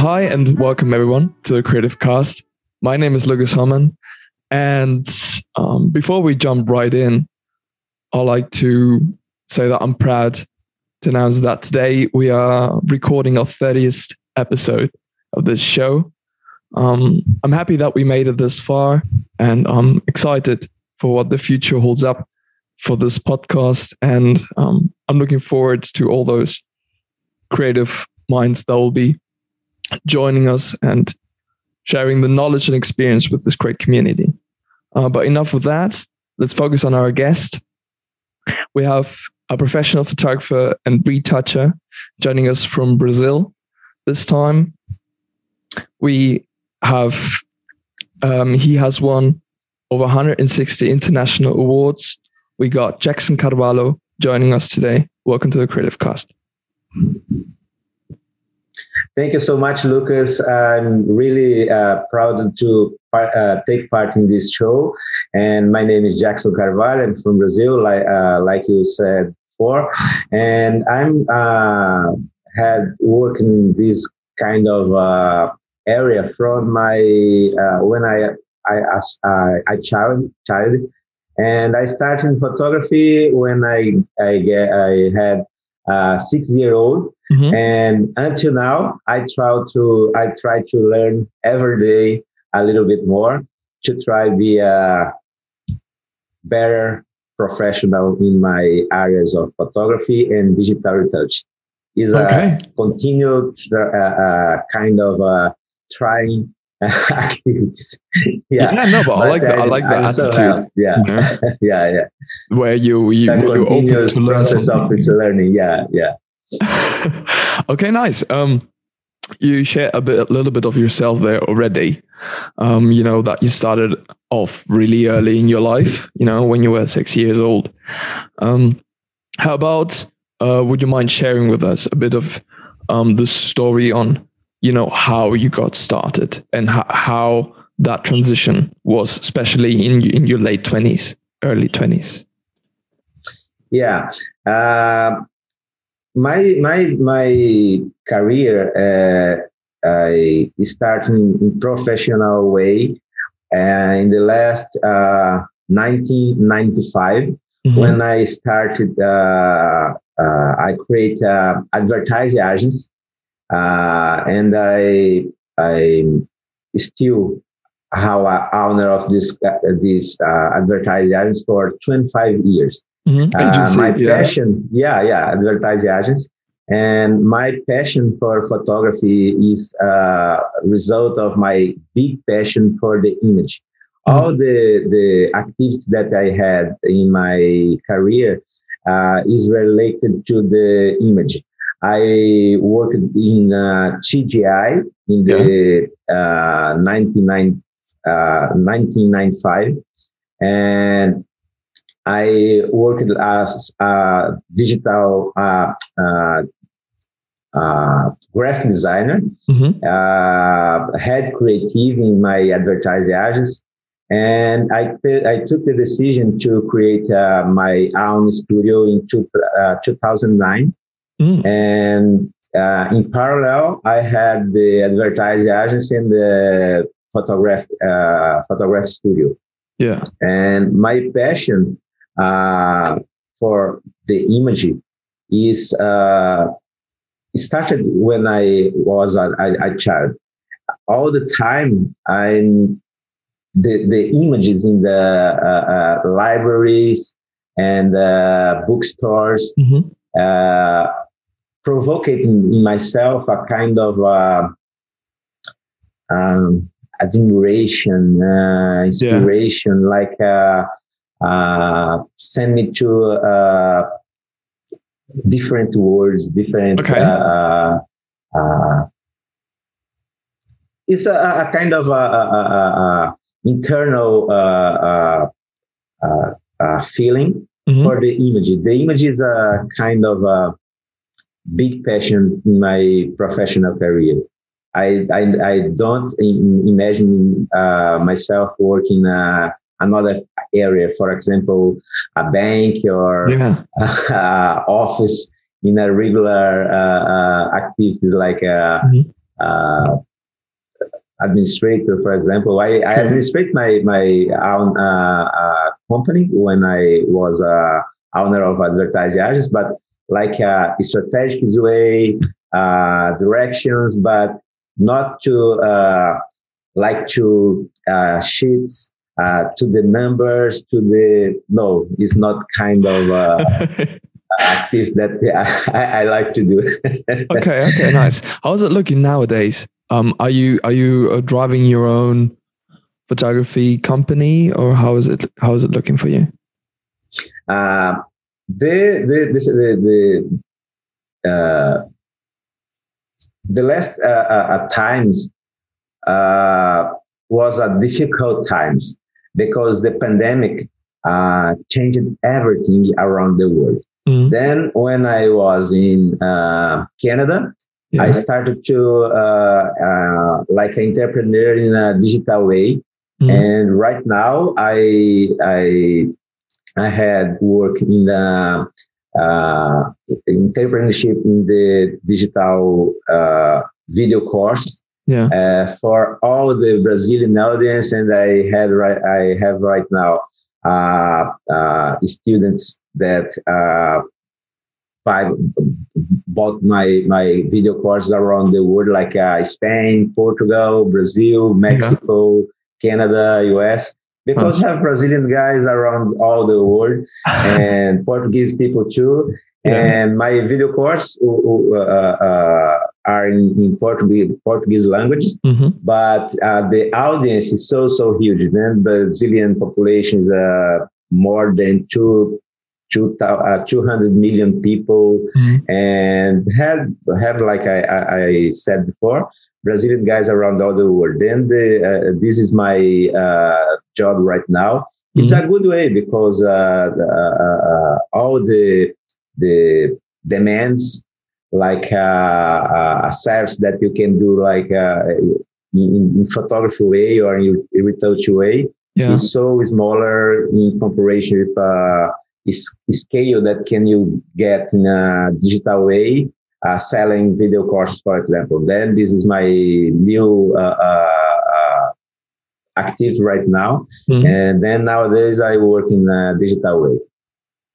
Hi, and welcome everyone to the Creative Cast. My name is Lucas Hamann. And um, before we jump right in, I'd like to say that I'm proud to announce that today we are recording our 30th episode of this show. Um, I'm happy that we made it this far, and I'm excited for what the future holds up for this podcast. And um, I'm looking forward to all those creative minds that will be joining us and sharing the knowledge and experience with this great community. Uh, but enough with that. Let's focus on our guest. We have a professional photographer and retoucher joining us from Brazil this time. We have, um, he has won over 160 international awards. We got Jackson Carvalho joining us today. Welcome to the Creative Cast. Thank you so much, Lucas. I'm really uh, proud to uh, take part in this show. And my name is Jackson Carvalho. I'm from Brazil, like uh, like you said before. And I'm uh, had worked in this kind of uh, area from my uh, when I I I, I child child. And I started photography when I I get I had uh, six year old mm-hmm. and until now i try to i try to learn every day a little bit more to try be a better professional in my areas of photography and digital retouch is okay. a continued uh, uh, kind of uh, trying activities. yeah. yeah, no, but, but I like that. I like that attitude. yeah. yeah, yeah, Where you you you open to learn something. Of learning. Yeah, yeah. okay, nice. Um, you share a bit, a little bit of yourself there already. Um, you know that you started off really early in your life. You know when you were six years old. Um, how about? Uh, would you mind sharing with us a bit of um, the story on you know how you got started and how, how that transition was, especially in in your late twenties, early twenties. Yeah, uh, my my my career uh, I started in professional way uh, in the last uh, 1995 mm-hmm. when I started. Uh, uh, I create uh, advertising agents uh, and I I still how owner of this uh, this uh, advertising agents for 25 years. Mm-hmm. Uh, my yeah. passion, yeah, yeah, advertising agents, and my passion for photography is a uh, result of my big passion for the image. Mm-hmm. All the the activities that I had in my career uh, is related to the image. I worked in uh, CGI in the yeah. uh, 99, uh, 1995 and I worked as a digital uh, uh, uh, graphic designer, mm-hmm. uh, head creative in my advertising agency, and I, th- I took the decision to create uh, my own studio in two, uh, 2009. Mm. And uh, in parallel, I had the advertising agency and the photograph uh, photograph studio. Yeah. And my passion uh, for the image is uh, started when I was a, a, a, child. All the time, I'm the the images in the uh, uh, libraries and uh, bookstores. Mm-hmm provoking in myself a kind of uh, um, admiration, uh, inspiration, yeah. like uh, uh, send me to uh, different words, different. Okay. Uh, uh, it's a, a, kind of a, a, internal feeling mm-hmm. for the image. The image is a kind of big passion in my professional career. I I, I don't imagine uh, myself working uh, another area, for example, a bank or yeah. office in a regular uh, uh, activities like uh, mm-hmm. uh, administrator, for example. I, I administrate my my own uh, uh, company when I was uh, owner of advertising agents, but like uh, strategic way, uh, directions, but not to uh, like to uh, sheets uh, to the numbers to the no it's not kind of uh, activities that I, I, like to do. Okay okay nice. How's it looking nowadays? Um are you are you uh, driving your own photography company or how is it how is it looking for you? Uh the the the the uh the last uh, uh, times uh, was a difficult times because the pandemic uh, changed everything around the world. Mm. Then, when I was in uh, Canada, yeah. I started to uh, uh like an entrepreneur in a digital way. Mm. And right now, I I I had work in the uh, entrepreneurship in the digital uh, video course yeah. Uh, for all the Brazilian audience, and I had right, I have right now uh, uh, students that uh, five bought my my video courses around the world, like uh, Spain, Portugal, Brazil, Mexico, yeah. Canada, US. Because have Brazilian guys around all the world and Portuguese people too. Yeah. And my video course uh, uh, are in, in Portuguese, Portuguese language, mm-hmm. but uh, the audience is so, so huge. Then Brazilian population is uh, more than two, two, uh, 200 million people mm-hmm. and had, have, like I, I, I, said before, Brazilian guys around all the world. Then the, uh, this is my uh, job right now. It's mm-hmm. a good way because all the the demands like uh, a service that you can do like uh, in, in, photography way or in, retouch way yeah. is so smaller in comparison with uh, scale that can you get in a digital way uh, selling video courses for example then this is my new uh, uh, active right now mm-hmm. and then nowadays i work in a digital way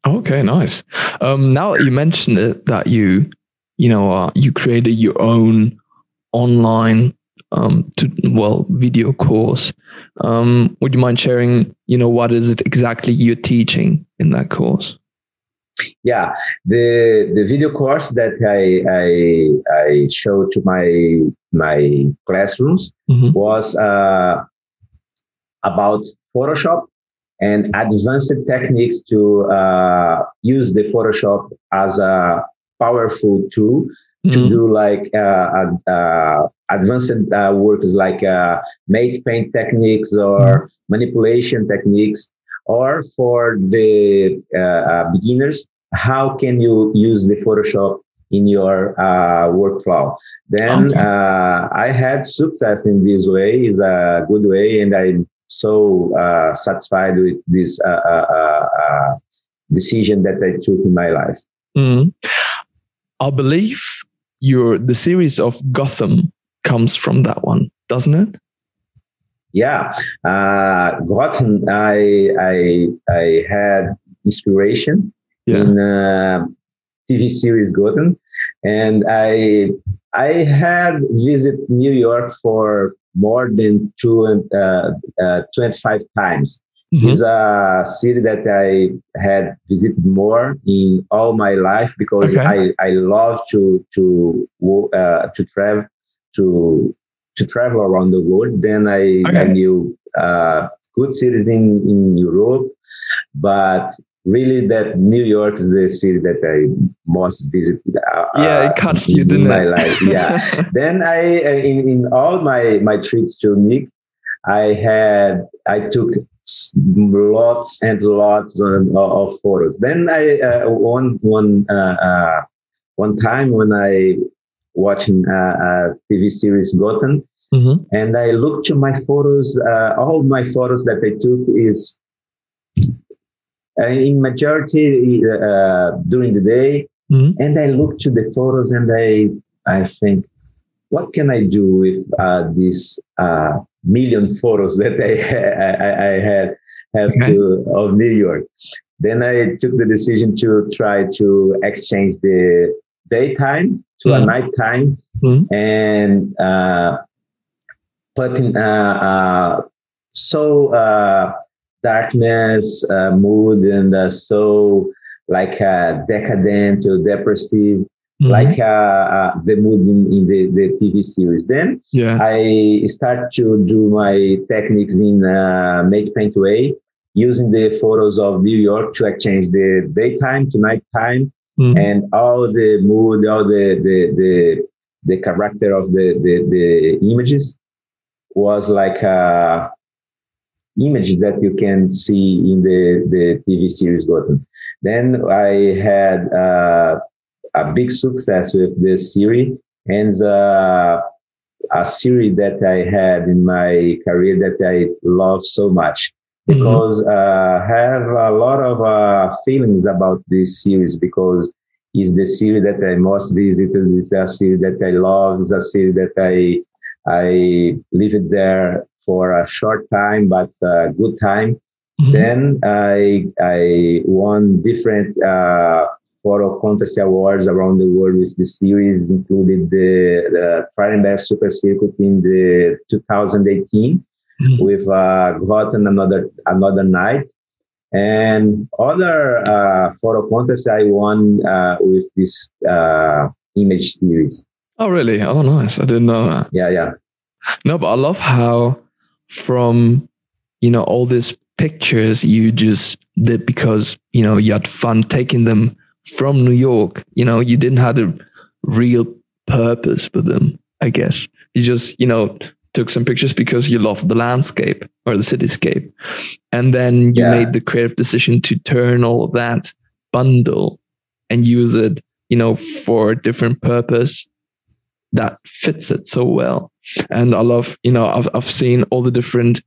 Okay, nice. Um, now that you mentioned it, that you, you know, uh, you created your own online, um, to well, video course. Um, would you mind sharing, you know, what is it exactly you're teaching in that course? Yeah, the the video course that I I, I showed to my my classrooms mm-hmm. was uh, about Photoshop and advanced techniques to uh, use the Photoshop as a powerful tool mm-hmm. to do like uh, uh, advanced uh, works like uh, matte paint techniques or mm-hmm. manipulation techniques, or for the uh, beginners, how can you use the Photoshop in your uh, workflow. Then okay. uh, I had success in this way is a good way, and I'm so uh, satisfied with this uh, uh, uh, uh, decision that I took in my life. Mm. I believe your the series of Gotham comes from that one, doesn't it? Yeah, uh, Gotham. I I I had inspiration yeah. in TV series Gotham, and I I had visit New York for more than two and uh, uh, 25 times. Mm-hmm. It's a city that I had visited more in all my life because okay. I, I love to to uh, to travel to to travel around the world. Then I, okay. I knew uh, good cities in, in Europe, but really that New York is the city that I most visit. Uh, yeah, it cuts you, didn't my it? life. Yeah. then I, in, in all my, my trips to Nick, I had, I took lots and lots of, of photos. Then I, uh, one, one, uh, uh, one time when I watching a, a TV series Gotham, mm-hmm. and I looked to my photos, uh, all my photos that I took is uh, in majority uh, during the day. Mm-hmm. And I look to the photos and I, I think, what can I do with uh, uh, million photos that I, I, I had have okay. to, of New York? Then I took the decision to try to exchange the daytime to mm. a nighttime mm. and uh, putting uh, uh, so uh, darkness, uh, mood, and uh, so like uh, decadent or depressive, mm-hmm. like uh, uh, the mood in, in the, the TV series. Then yeah. I start to do my techniques in uh, Matte Paint Way, using the photos of New York to exchange the daytime to nighttime, mm-hmm. and all the mood, all the the the, the character of the, the the images was like a image that you can see in the the TV series Gotham. Then I had uh, a big success with this series and uh, a series that I had in my career that I love so much mm-hmm. because mm-hmm. uh, have a lot of uh, feelings about this series because it's the series that I most visited. It's a series that I love. It's a series that I I lived there for a short time, but a good time. Mm-hmm. Then I I won different uh, photo contest awards around the world with the series, included the, the Trierenberg Super Circuit in the 2018 mm-hmm. with uh, another another night, and other uh, photo contests I won uh, with this uh, image series. Oh really? Oh nice! I didn't know that. Yeah, yeah. No, but I love how from you know all these pictures you just did because you know you had fun taking them from New York. You know, you didn't have a real purpose for them. I guess you just you know took some pictures because you loved the landscape or the cityscape, and then you yeah. made the creative decision to turn all of that bundle and use it, you know, for a different purpose that fits it so well. And I love, you know, I've I've seen all the different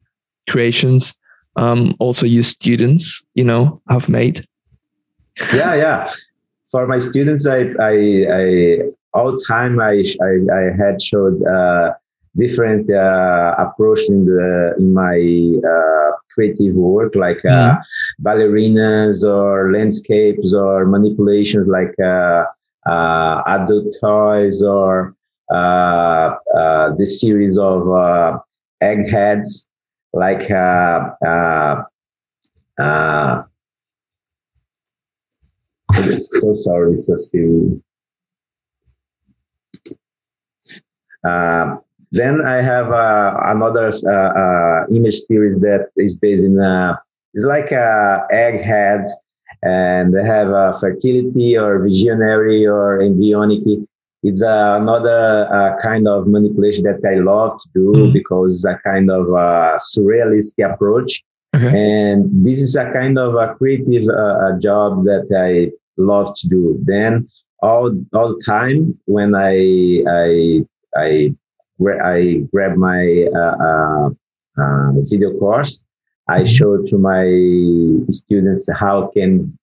creations um, also you students, you know, have made? Yeah, yeah. For my students, I, I, I all time I, I, I had showed uh, different uh, approach in the in my uh, creative work, like uh, mm-hmm. ballerinas or landscapes or manipulations, like uh, uh, adult toys or uh, uh, this series of uh, eggheads like uh, uh, uh, so sorry, Cecily. Uh, then I have uh, another uh, uh, image series that is based in uh, it's like uh, eggheads, and they have uh, fertility or visionary or embryonic it's uh, another uh, kind of manipulation that I love to do mm. because it's a kind of uh, surrealistic approach. Okay. And this is a kind of a creative uh, job that I love to do. Then all all the time when I I I I grab my uh, uh, video course, I mm-hmm. show to my students how can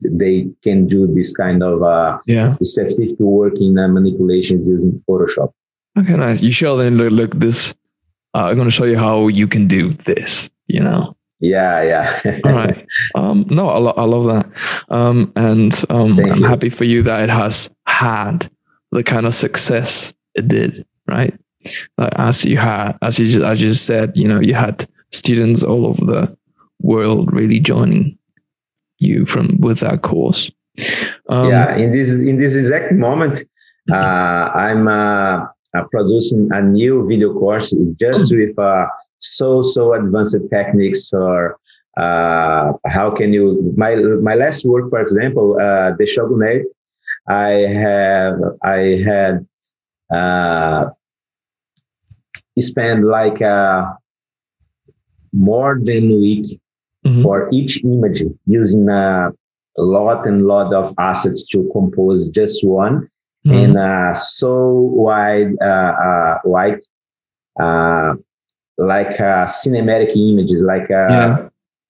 they can do this kind of uh, yeah specific working uh, manipulations using Photoshop. Okay, nice. You show them look, look this. Uh, I'm going to show you how you can do this. You know. Yeah, yeah. All right. Um, no, I, lo- I love that. Um, and um, I'm you. happy for you that it has had the kind of success it did. Right. Like as you had, as you just, as you just said, you know, you had students all over the world really joining you from with that course. Um, yeah, in this in this exact moment, uh, I'm uh, producing a new video course just with uh, so so advanced techniques or uh, how can you my my last work, for example, uh, the shogunate. I have I had uh, spent like uh, more than a week mm-hmm. for each image using a lot and lot of assets to compose just one mm-hmm. and uh, so wide uh, uh, white uh, like uh, cinematic images like uh,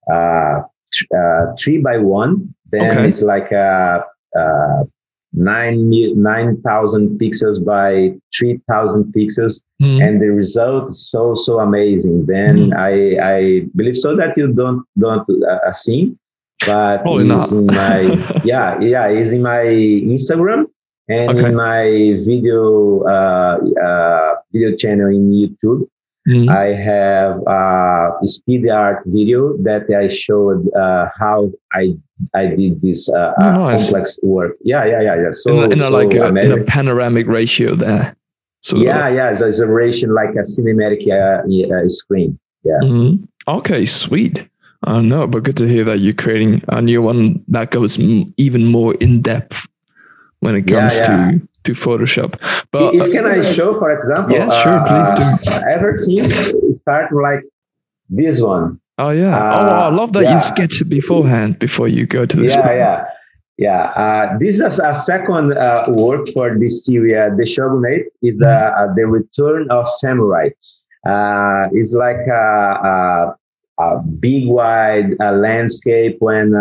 yeah. three by one then okay. it's like nine nine thousand pixels by three thousand pixels, mm. and the result is so so amazing. Then mm. I I believe so that you don't don't uh, see, but Probably it's in my yeah yeah it's in my Instagram and okay. in my video uh, uh, video channel in YouTube. Mm-hmm. I have a speed art video that I showed uh, how I I did this uh, oh, nice. complex work. Yeah, yeah, yeah, yeah. So, in, in so like a, in a, panoramic ratio there. So yeah, yeah, so it's a ratio like a cinematic uh, screen. Yeah. Mm-hmm. Okay, sweet. I uh, no, but good to hear that you're creating a new one that goes m- even more in depth when it comes yeah, yeah. to to Photoshop. But if can I show, for example? Yes, sure, please do. Uh, everything start like this one. Oh yeah. Uh, oh, I love that yeah. you sketch it beforehand before you go to the. Yeah, one. yeah, yeah. Uh, this is a second uh, work for this series. Uh, the Shogunate is the mm-hmm. uh, the return of samurai. Uh, it's like a, a, a big wide landscape when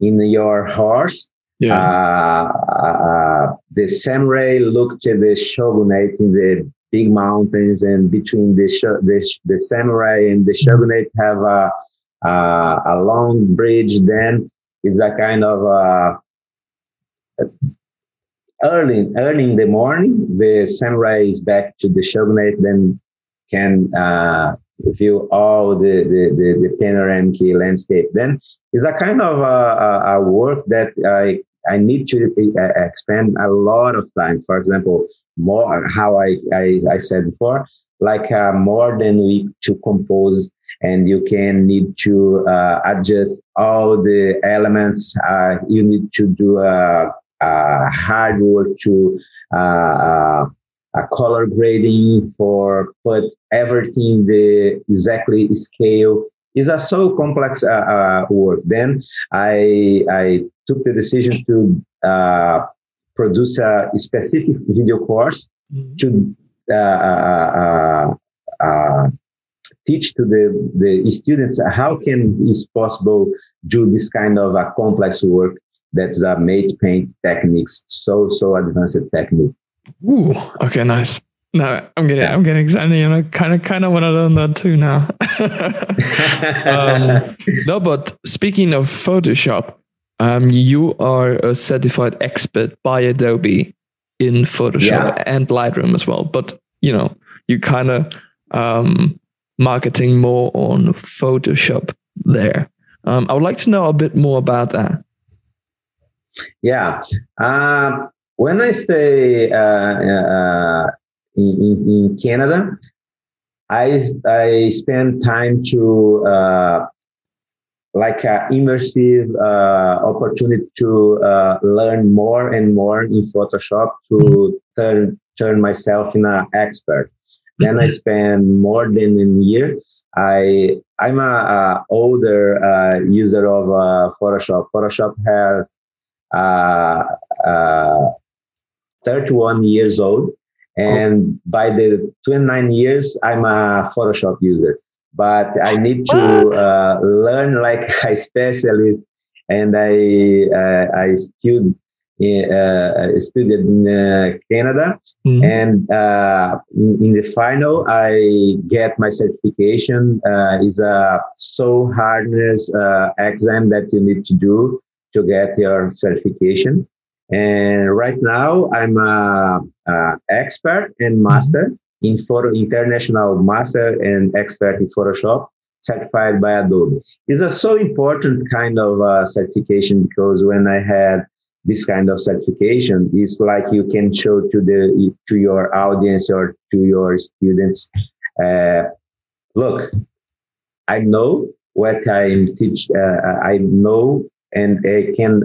in your horse yeah. Uh, the samurai looked at the shogunate in the big mountains, and between the the, the samurai and the shogunate have a a, a long bridge. Then it's a kind of uh, early early in the morning. The samurai is back to the shogunate, then can uh, view all the, the, the, the panoramic landscape. Then it's a kind of a, a, work that I I need to uh, expend a lot of time. For example, more how I I, I said before, like uh, more than week to compose, and you can need to uh, adjust all the elements. Uh, you need to do a, a hard work to uh, a color grading for put everything the exactly scale is a so complex uh, uh, work. Then I I took the decision to uh, produce a specific video course mm-hmm. to uh, uh, uh, teach to the, the students how can is possible do this kind of a complex work that's a matte paint techniques so so advanced technique Ooh, okay nice no, I'm getting, I'm getting excited. You know, kind of, kind of want to learn that too now. um, no, but speaking of Photoshop, um, you are a certified expert by Adobe in Photoshop yeah. and Lightroom as well. But you know, you kind of um, marketing more on Photoshop there. Um, I would like to know a bit more about that. Yeah. Um, when I stay uh, uh, in, in Canada, I I spend time to uh, like an immersive uh, opportunity to uh, learn more and more in Photoshop to turn turn myself in an expert. Then I spend more than a year. I I'm a, a older uh, user of uh, Photoshop. Photoshop has uh, uh, 31 years old and by the 29 years, I'm a Photoshop user. But I need to uh, learn like a specialist, and I uh, I studied uh, studied in uh, Canada, mm-hmm. and uh, in, in, the final, I get my certification. Uh, is a so hardness uh, exam that you need to do to get your certification. And right now, I'm a, a expert and master in photo, international master and expert in Photoshop, certified by Adobe. It's a so important kind of uh, certification because when I had this kind of certification, it's like you can show to the to your audience or to your students, uh, look, I know what I'm teach. Uh, I know and I can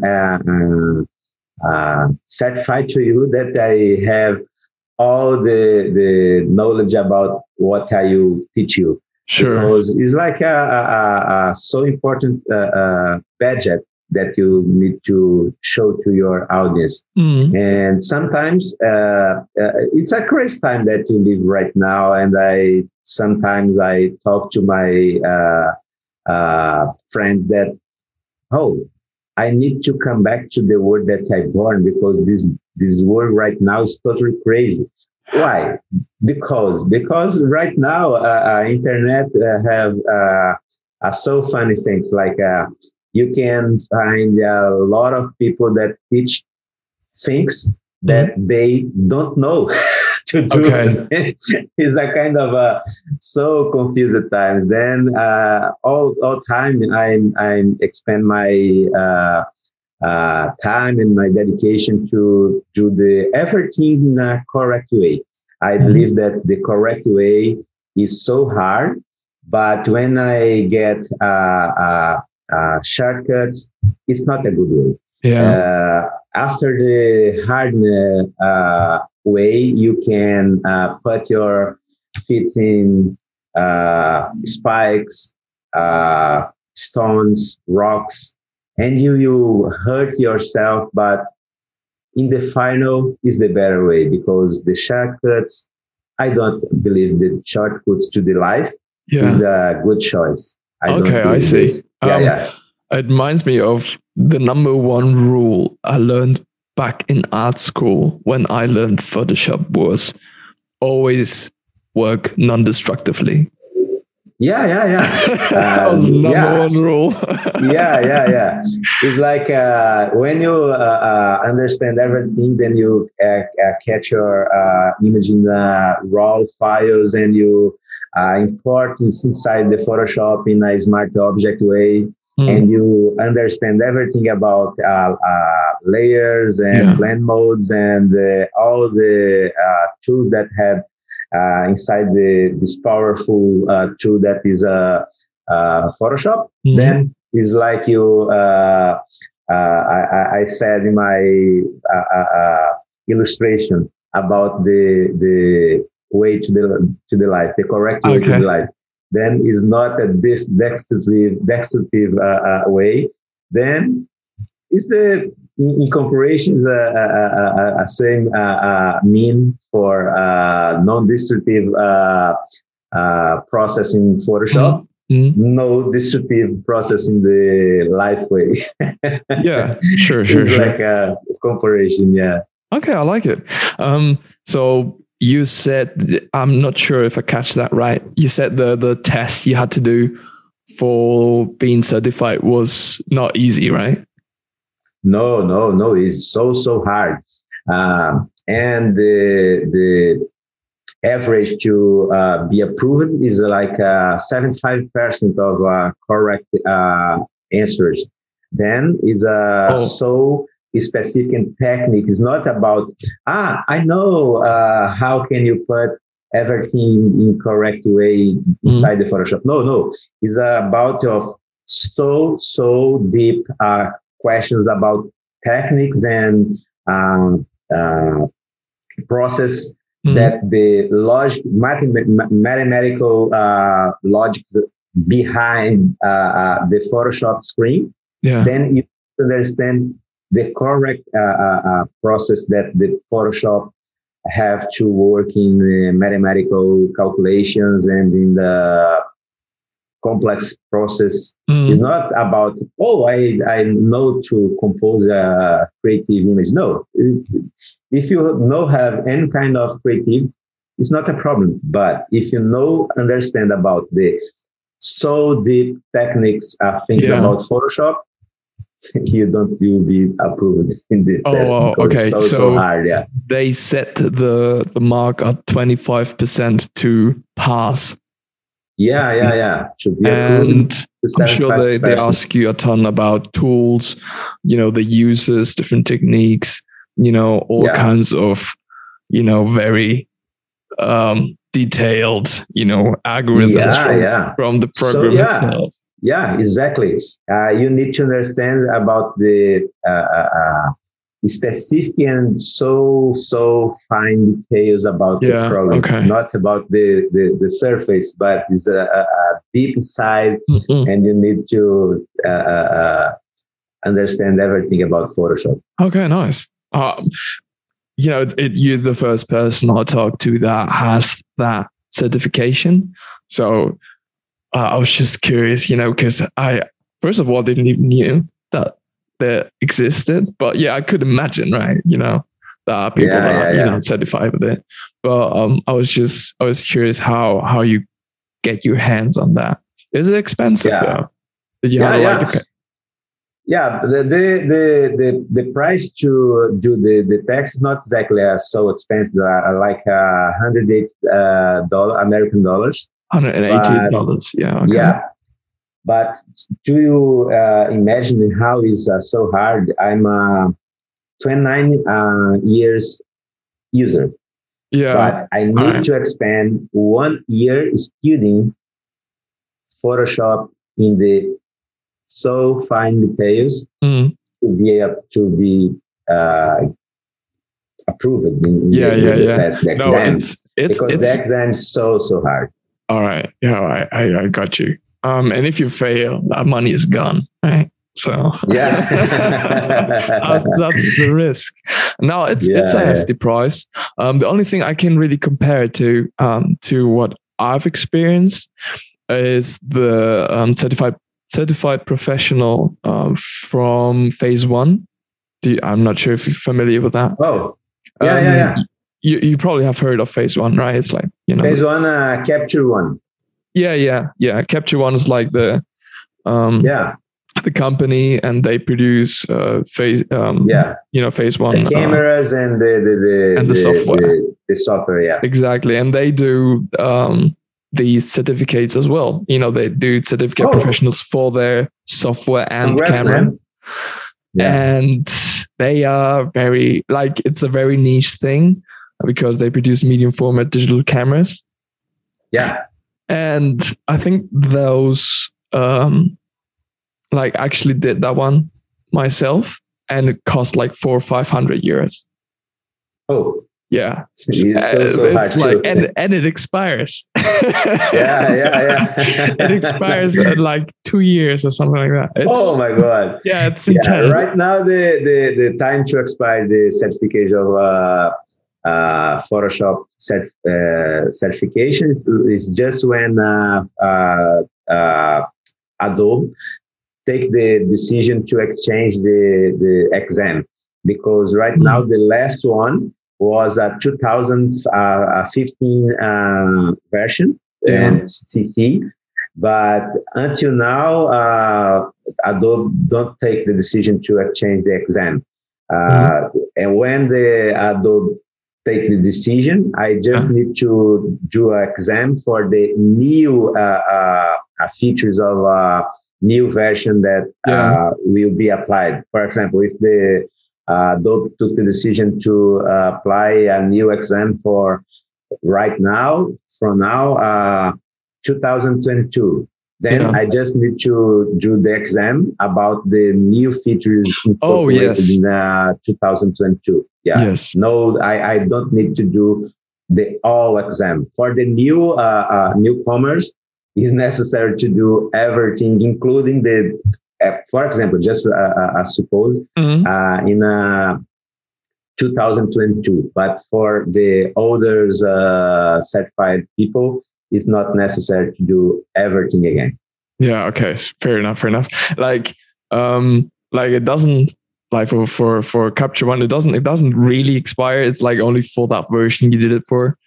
uh, certify to you that I have all the the knowledge about what I will teach you. Sure. Because it's like a, a, a so important uh, uh, budget that you need to show to your audience. Mm. And sometimes uh, uh, it's a crazy time that you live right now. And I sometimes I talk to my uh, uh, friends that, oh, I need to come back to the word that I born because this this word right now is totally crazy. Why? Because because right now uh, uh, internet uh, have uh, uh, so funny things like uh, you can find a lot of people that teach things that mm-hmm. they don't know to do. Okay. it's a kind of uh, so confused at times. Then uh, all all time I'm I'm expend my uh, uh, time and my dedication to do the everything in a correct way. I mm-hmm. believe that the correct way is so hard, but when I get uh, uh, uh shortcuts, it's not a good way. Yeah. Uh, after the hard uh, way, you can uh, put your feet in uh, spikes, uh, stones, rocks, and you you hurt yourself. But in the final is the better way because the shortcuts. I don't believe the shortcuts to the life yeah. is a good choice. I okay, I see. Yeah, um, yeah. It reminds me of the number one rule I learned back in art school when I learned Photoshop was always work non-destructively. Yeah, yeah, yeah. that was um, number yeah. one rule. yeah, yeah, yeah. It's like uh, when you uh, uh, understand everything, then you uh, uh, catch your uh, image in the raw files and you import inside the Photoshop in a smart object way mm. and you understand everything about uh, uh, layers and yeah. blend modes and uh, all the uh, tools that have uh, inside the this powerful uh, tool that is uh, Photoshop, mm. then it's like you. I, I, said in my illustration about the the way to the to the life, the correct way okay. to the life then is not a this destructive, destructive uh, uh, way, then is the in, in comparison is a, a, a, a same uh, mean for non-destructive processing in Photoshop. Mm-hmm. No destructive process in the life way. yeah, sure, sure. It's sure. like a comparison. Yeah. Okay, I like it. Um, so you said i'm not sure if i catch that right. You said the the test you had to do for being certified was not easy right? No no no it's so so hard. Um, and the the average to uh, be approved is like uh, 75% of uh, correct uh, answers. Then is uh, oh. so specific and technique. It's not about, ah, I know uh, how can you put everything in correct way inside mm-hmm. the Photoshop. No, no. It's about of so, so deep uh, questions about techniques and um, uh, process mm-hmm. that the logic, mathematical uh, logic behind uh, uh, the Photoshop screen. Yeah. Then you understand the correct uh, uh, uh, process that the Photoshop have to work in mathematical calculations and in the complex process mm. is not about oh I, I know to compose a creative image no if you know have any kind of creative it's not a problem but if you know understand about the so deep techniques uh, things yeah. about photoshop you don't you'll be approved in the oh, test. Oh, okay. So, so, so, hard, yeah. They set the the mark at twenty five percent to pass. Yeah, yeah, yeah. and I'm sure they, they ask you a ton about tools, you know, the users, different techniques, you know, all yeah. kinds of, you know, very um, detailed, you know, algorithms yeah, from, yeah. from the program so, itself. Yeah, exactly. Uh, you need to understand about the uh, uh, uh, specific and so so fine details about yeah, the program, okay. not about the, the, the surface, but it's a, a, a deep side, mm-hmm. and you need to uh, uh, understand everything about Photoshop. Okay, nice. Um, you know, it, you're the first person I talk to that has that certification. So uh, I was just curious, you know, because I first of all didn't even knew that that existed, but yeah, I could imagine, right? You know, there are people Yeah, that are, yeah, you yeah. know certified with it. But um, I was just I was curious how how you get your hands on that. Is it expensive Yeah. though? Did you Yeah, have yeah. like a, Yeah, the the the the, the price to do the, the tax is not exactly uh, so expensive, uh, like uh, hundred eight uh, dollar American dollars. Hundred and eighty dollars? Yeah. okay. Yeah, but do you uh, imagine how is uh, so hard? I'm a 29 uh, years user, Yeah. but I need alright. to expand one year studying Photoshop in the so fine details Mm. to be able to be uh, approved in, in Yeah, the, yeah, the yeah. test, the No, exam. it's it's because it's the exam is so so hard. All right. Yeah, I, I I got you. Um, and if you fail, that money is gone, right? So Yeah. Uh, that's the risk. No, it's it's a Yeah, yeah. hefty price. Um, the only thing I can really compare it to um to what I've experienced is the um, certified certified professional um, from Phase One. Do you, I'm not sure if you're familiar with that. Oh, Yeah, yeah, yeah. You you probably have heard of Phase One, right? It's like you know. phase one uh, capture one. Yeah, yeah, yeah. Capture One is like the um Yeah, the company, and they produce uh phase um yeah. you know Phase One The uh, cameras and the the, the And the software. The, the software, yeah. Exactly. And they do um, these certificates as well. You know, they do certificate Oh. professionals for their software and Congrats, camera. man. Yeah. And they are very, like, it's a very niche thing because they produce medium format digital cameras. yeah. And I think those, um, like, actually did that one myself and it cost like four or 500 euros. Oh, Yeah. it's so, so it's like, too. and, and it expires. yeah, yeah, yeah. it expires at like two years or something like that. It's, oh my god. Yeah, it's Yeah, intense. right now the, the, the time to expire the certificate of uh, uh, Photoshop cert, uh, certification is, is just when uh, uh, uh, Adobe take the decision to exchange the, the exam because right Hmm. now the last one was a 2015 uh, version Yeah. and CC but until now uh, Adobe don't take the decision to exchange the exam. Uh, And when the Adobe take the decision, I just need to do an exam for the new uh, uh, uh, features of uh, new version that Yeah. uh, will be applied. For example, if the uh, took the decision to uh, apply a new exam for right now, from now, uh, 2022. Then Yeah. I just need to do the exam about the new features Oh, yes. in uh, 2022. Yeah. Yes. No, I, I don't need to do the all exam. For the new uh, uh, newcomers, it's necessary to do everything, including the, uh, for example, just uh, uh, uh, suppose Mhm. uh, in uh, 2022. But for the older uh, certified people, it's not necessary to do everything again. Yeah. Okay. Fair enough. Fair enough. Like, um, like it doesn't like for for for Capture One, it doesn't it doesn't really expire. It's like only for that version you did it for,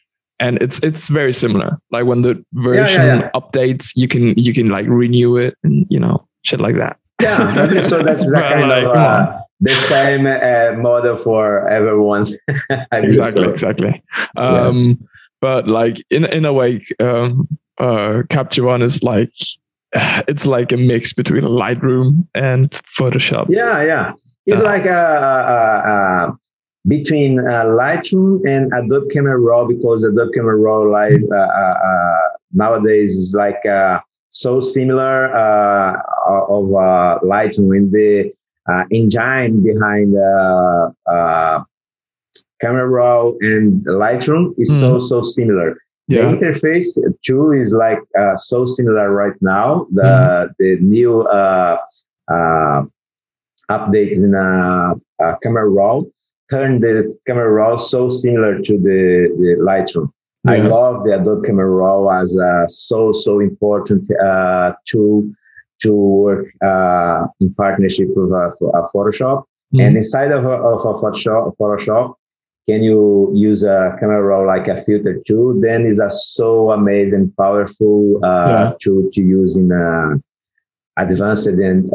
and it's it's very similar. Like when the version yeah. updates, you can you can like renew it and you know shit like that. Yeah, so that's the kind like, of uh, the same uh, model for everyone. Exactly so. exactly um but like in in a way um uh capture one is like it's like a mix between lightroom and photoshop Yeah, yeah. It's Yeah. like a, a, a, between uh, Lightroom and Adobe Camera Raw because Adobe Camera Raw like uh, uh, uh, nowadays is like uh, so similar uh, of uh, Lightroom and the uh, engine behind uh, uh, Camera Raw and Lightroom is so so similar. yeah The interface too is like uh, so similar right now. The the new uh, uh, updates in uh, uh, Camera Raw turn the Camera Raw so similar to the, the Lightroom. I love the Adobe Camera Raw as a so so important uh, tool to work uh, in partnership with Photoshop. Mm. And inside of a, of a Photoshop, Photoshop, can you use a camera roll like a filter too? Then it's a so amazing, powerful uh, yeah. tool to use in a advanced and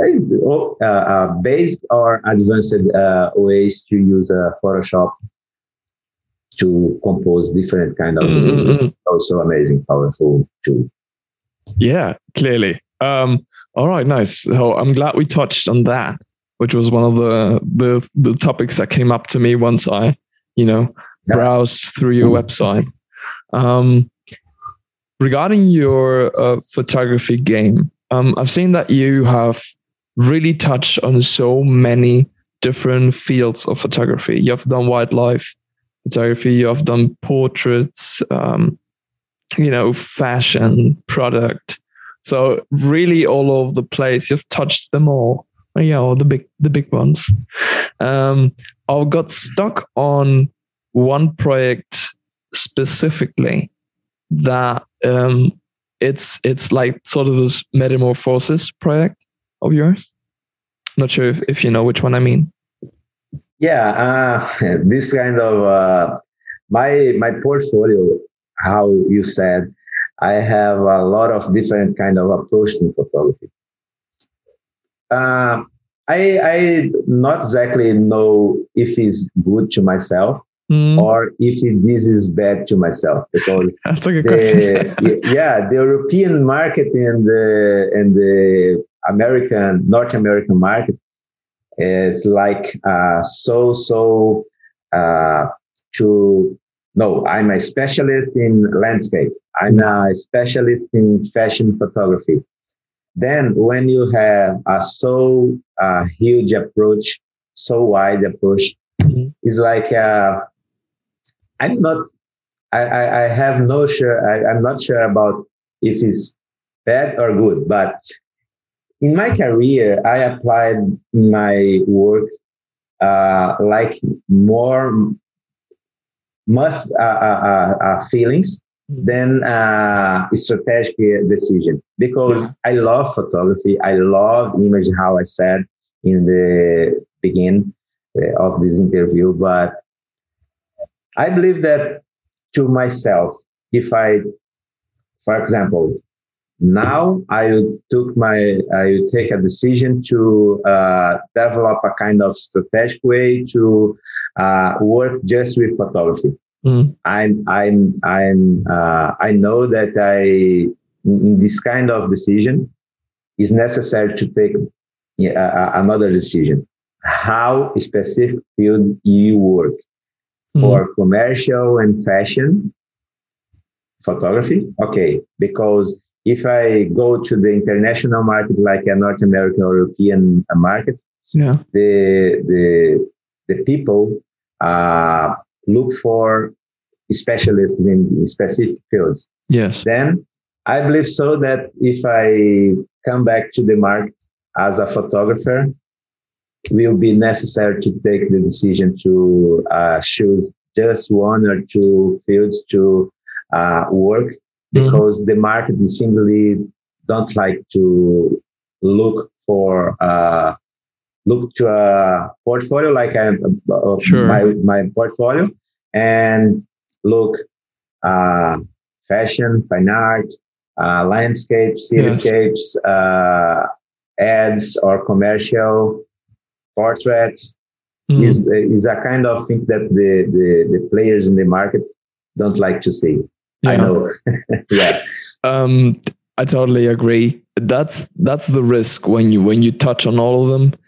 uh, uh, basic or advanced uh, ways to use a Photoshop to compose different kind of mm-hmm. Mm-hmm. Also amazing, powerful tool. Yeah, clearly. Um, all right, nice. So I'm glad we touched on that, which was one of the the, the topics that came up to me once I, you know, yeah. browsed through your website. Um, regarding your uh, photography game, um, I've seen that you have really touched on so many different fields of photography. You have done wildlife photography, you have done portraits, um, you know, fashion, product. So really, all over the place. You've touched them all. Oh, yeah, all the big the big ones. Um, I got stuck on one project specifically that um, it's it's like sort of this metamorphosis project of yours. Not sure if, if you know which one I mean. Yeah, uh, this kind of uh, my my portfolio. How you said, I have a lot of different kind of approach to photography. Uh, I I not exactly know if it's good to myself, Mm. or if it, this is bad to myself because the, yeah the European market and the and the American North American market is like uh, so so uh, to no I'm a specialist in landscape. I'm a specialist in fashion photography then when you have a so uh, huge approach so wide approach mm-hmm. it's like uh, I'm not. I, I, I have no sure. I, I'm not sure about if it's bad or good. But in my career, I applied my work uh, like more must uh, uh, uh, uh feelings than uh, strategic decision because I love photography. I love image. How I said in the beginning of this interview, but I believe that to myself, if I, for example, now I took my, I take a decision to uh, develop a kind of strategic way to uh, work just with photography. Mm. I'm, I'm, I'm, uh, I know that I, in this kind of decision, is necessary to take uh, another decision. How specific field you work mm. for commercial and fashion photography. Okay, because if I go to the international market, like a North American or European market, yeah. the the the people uh, look for specialists in specific fields. Yes. Then I believe so that if I come back to the market as a photographer, will be necessary to take the decision to uh, choose just one or two fields to uh, work mm-hmm. because mm-hmm. the market simply don't like to look for uh, look to a portfolio like a, a, sure. my my portfolio and look uh, fashion, fine art, uh, landscape, cityscapes, yes. uh, ads or commercial portraits mm. is is a kind of thing that the, the the players in the market don't like to see. Yeah. I know. yeah. Um, I totally agree. That's that's the risk when you when you touch on all of them.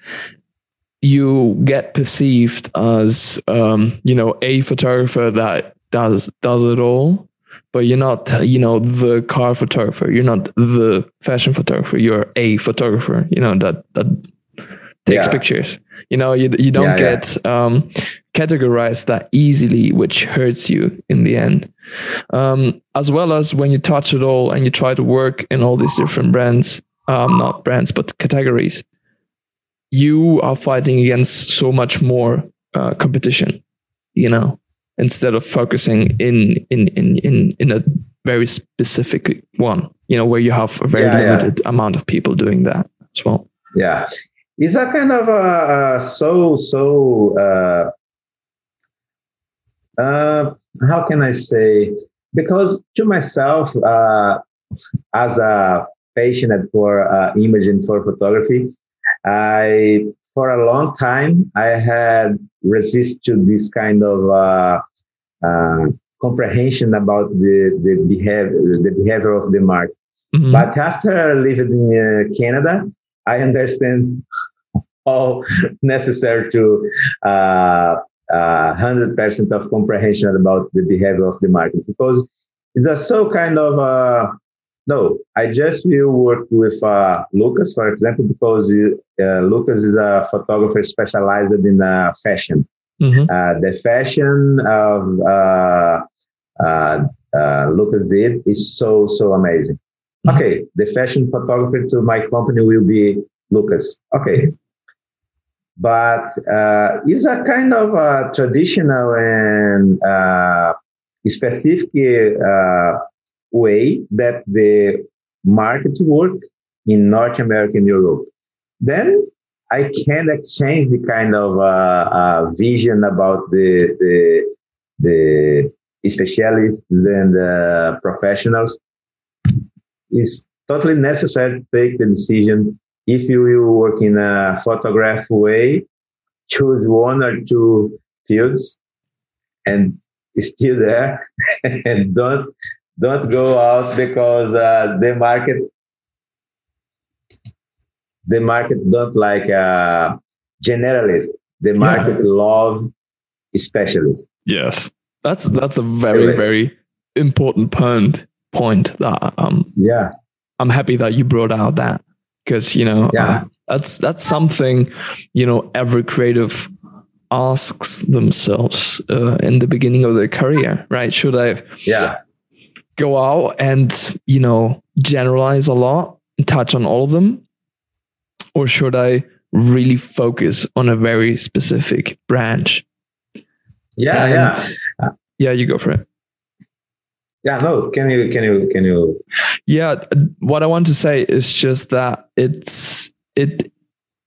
You get perceived as um, you know a photographer that does does it all, but you're not you know the car photographer. You're not the fashion photographer. You're a photographer. You know that that takes yeah. pictures. You know, you you don't yeah, get yeah. Um, categorized that easily, which hurts you in the end. Um, as well as when you touch it all and you try to work in all these different brands, um, not brands but categories, you are fighting against so much more uh, competition. You know, instead of focusing in in in in in a very specific one. You know, where you have a very limited amount of people doing that. as well. Yeah, it's a kind of a, a so so. Uh, uh, how can I say? Because to myself, uh, as a passionate for uh, imaging for photography, I for a long time I had resist to this kind of uh, uh, comprehension about the the behavior the behavior of the market. Mm-hmm. But after living in uh, Canada, I understand all necessary to uh, uh, hundred percent of comprehension about the behavior of the market because it's a so kind of uh, no. I just will work with uh, Lucas, for example, because uh, Lucas is a photographer specialized in uh, fashion. Mm-hmm. Uh, the fashion of Lucas did is so so amazing. Mm-hmm. Okay, the fashion photographer to my company will be Lucas. Okay, but uh, it's a kind of a traditional and uh, specific uh, way that the market work in North America and Europe. Then I can't exchange the kind of uh, uh, vision about the the the specialists and the professionals. It's totally necessary to take the decision if you will work in a photograph way, choose one or two fields and still there and don't don't go out because uh, the market the market don't like uh, generalist the market yeah. love specialists. yes that's that's a very anyway. very important point point that um yeah i'm happy that you brought out that because you know yeah. Um, that's that's something you know every creative asks themselves uh, in the beginning of their career right should i yeah go out and you know generalize a lot and touch on all of them or should i really focus on a very specific branch? Yeah and yeah yeah you go for it. Yeah no can you can you can you? Yeah what i want to say is just that it's it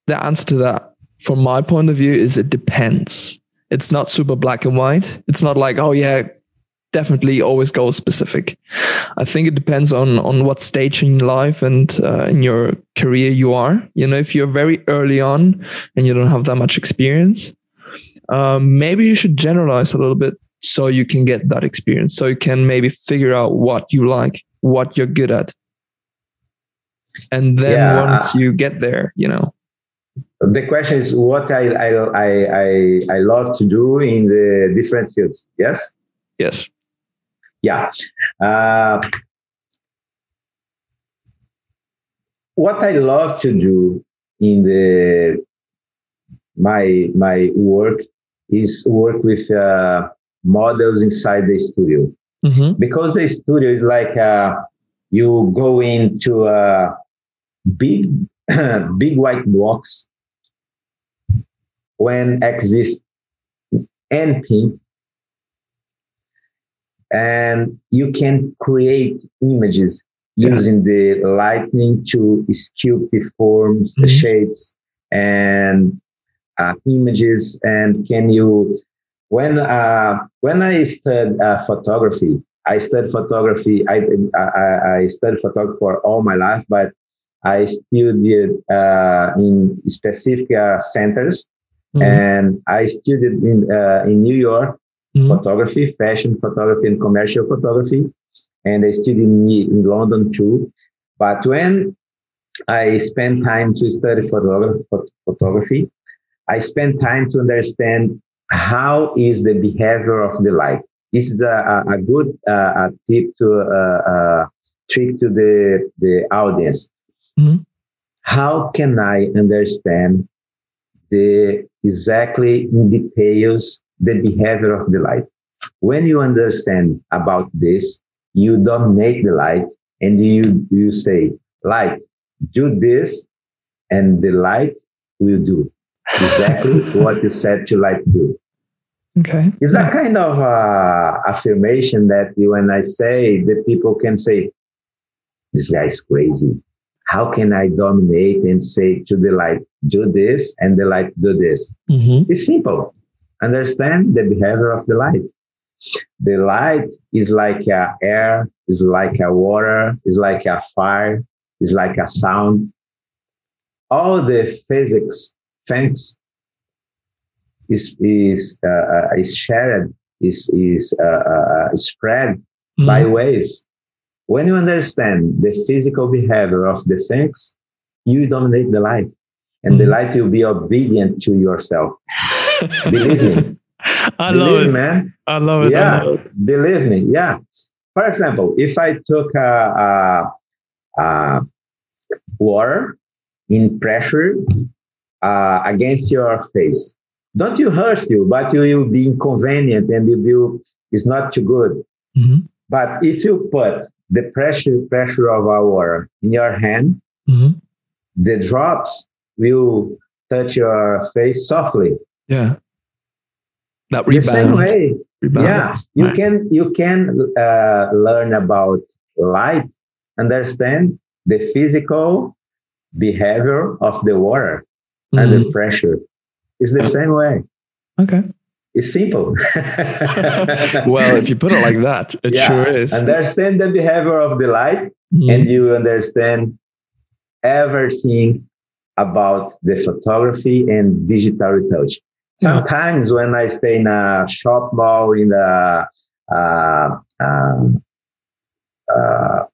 the answer to that from my point of view is it depends. It's not super black and white. It's not like oh yeah definitely always go specific. I think it depends on on what stage in life and uh, in your career you are. You know if you're very early on and you don't have that much experience um, maybe you should generalize a little bit so you can get that experience so you can maybe figure out what you like what you're good at. And then yeah. once you get there you know. The question is what I, I i i love to do in the different fields yes? Yes yeah uh, what i love to do in the my my work is work with uh, models inside the studio. Mm-hmm. Because the studio is like uh, you go into a big, big white box when exists anything and you can create images using the lightning to sculpt the forms, mm-hmm. the shapes, and uh, images. And can you when uh, when I studied uh, photography, I studied photography. I, I, I studied photography for all my life, but I studied uh, in specific uh, centers, mm-hmm. and I studied in uh, in New York mm-hmm. photography, fashion photography, and commercial photography, and I studied in, in London too. But when I spent time to study photography, I spent time to understand how is the behavior of the light? This is a, a good uh, a tip to uh, uh, trick to the the audience. Mm-hmm. How can I understand the exactly in details the behavior of the light? When you understand about this, you don't make the light and you you say light do this and the light will do exactly what you said to like do. Okay. It's a kind of uh, affirmation that when I say that people can say, this guy is crazy. how can I dominate and say to the light, do this, and the light do this? Mhm. It's simple. Understand the behavior of the light. The light is like a air, is like a water, is like a fire, is like a sound. All the physics things is is uh, uh, is shared, is is uh, uh, spread Mhm. by waves. When you understand the physical behavior of the things, you dominate the light, and the Mhm. light will be obedient to yourself. Believe me. I Believe love me, it. man. I love it. Yeah. love it. Believe me. Yeah. For example, if I took a, a, a water in pressure uh, against your face, don't you hurt you, but you will be inconvenient and it will is not too good. Mhm. But if you put the pressure pressure of our water in your hand, Mhm. the drops will touch your face softly. Yeah. That The same way, rebound. yeah you Right. can you can uh, learn about light understand the physical behavior of the water and the Mhm. pressure it's the same way Okay. it's simple well, if you put it like that, it Yeah. sure is. understand the behavior of the light Mhm. and you understand everything about the photography and digital retouch. Yeah. Sometimes when I stay in a shop mall in the uh, uh, uh,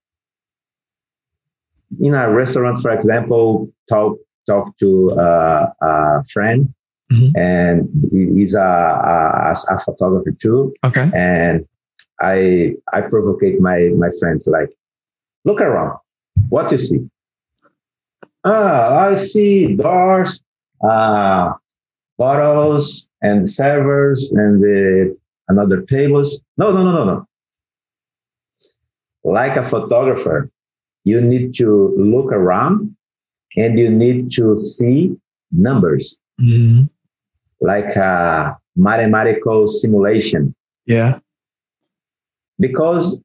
in a restaurant, for example, talk talk to uh, a friend, Mhm. and he's a, a, a photographer too Okay. and I I provocate my my friends like, look around, what you see? Ah, I see doors, uh, bottles, and servers, and the another tables. No, no, no, no, no. Like a photographer, you need to look around, and you need to see numbers, Mhm. like a mathematical simulation. Yeah. because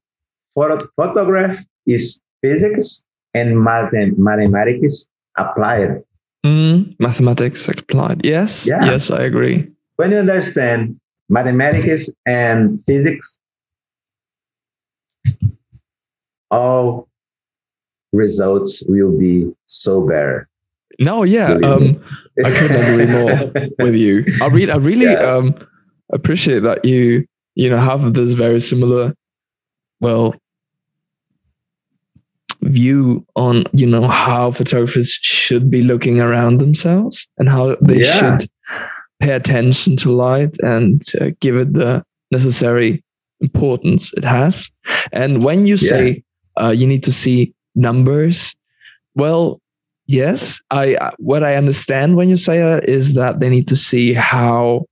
photo- photograph is physics and mathem- mathematics applied. Mm, mathematics applied. Yes. Yeah. Yes, I agree. When you understand mathematics and physics, all results will be so better. No, yeah. Um, I couldn't agree more. with you. I really, I really Yeah. um, appreciate that you, you know, have this very similar, well, view on, you know, how photographers should be looking around themselves and how they Yeah. should pay attention to light and uh, give it the necessary importance it has. And when you say uh, you need to see numbers, well, yes, I I- what I understand when you say that is that they need to see how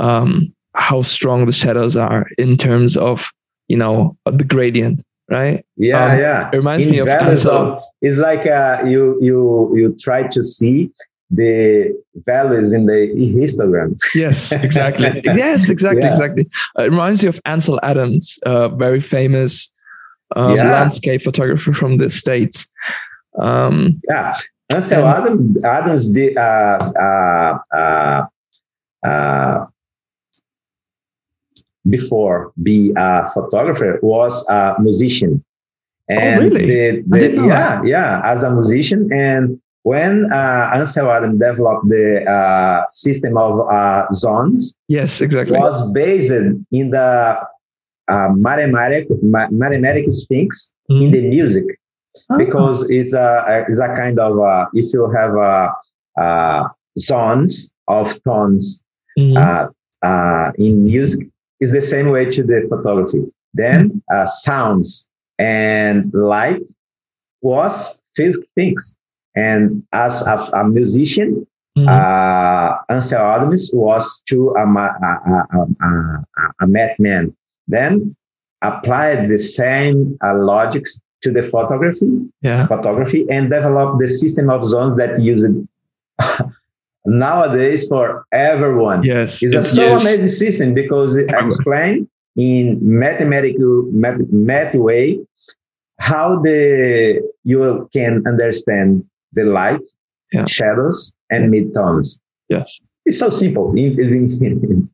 um, how strong the shadows are in terms of you know the gradient, right? yeah, Um, yeah. it reminds In me of of it's like uh, you you you try to see the values in the histogram. Yes, exactly. yes, exactly, Yeah. exactly. Uh, it reminds me of Ansel Adams, a very famous um, Yeah. landscape photographer from the states. Um, Yeah. Ansel And- Adams, Adams be, uh, uh, uh, uh, before be a photographer was a musician. And Oh, really? the- the- didn't know yeah, yeah, as a musician. And when uh, Ansel Adams developed the uh, system of uh, zones, yes, exactly. was based in the uh, mathematic, ma- mathematic sphinx in Mhm. the music Ah, because it's a it's a kind of uh, if you have uh, uh, zones of tones uh, in music is the same way to the photography. Then uh, sounds and light was physics things. And as a, a musician, Mhm. uh, Ansel Adams was to a, a, a, a, a, a math. Then applied the same uh, logics to the photography, yeah. photography, and developed the system of zones that use it nowadays for everyone. Yes. It's a so used- amazing system because it explains in mathematical math, math way how the you can understand the light, Yeah. shadows, and midtones. Yes. It's so simple.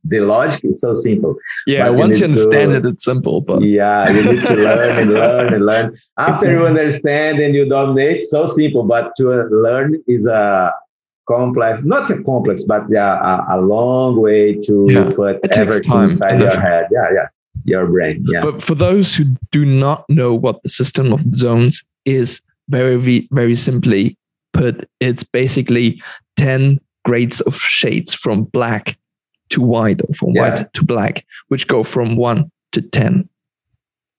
The logic is so simple. Yeah. But once you to- understand it, it's simple. But Yeah, you need to learn and learn and learn. After you understand and you dominate, so simple. But to learn is a complex, not a complex, but yeah, a, a long way to Yeah, put everything time inside your head. Yeah, yeah, your brain. Yeah, But for those who do not know what the system of zones is, very very simply put, it's basically ten grades of shades from black to white or from Yeah. white to black, which go from one to ten.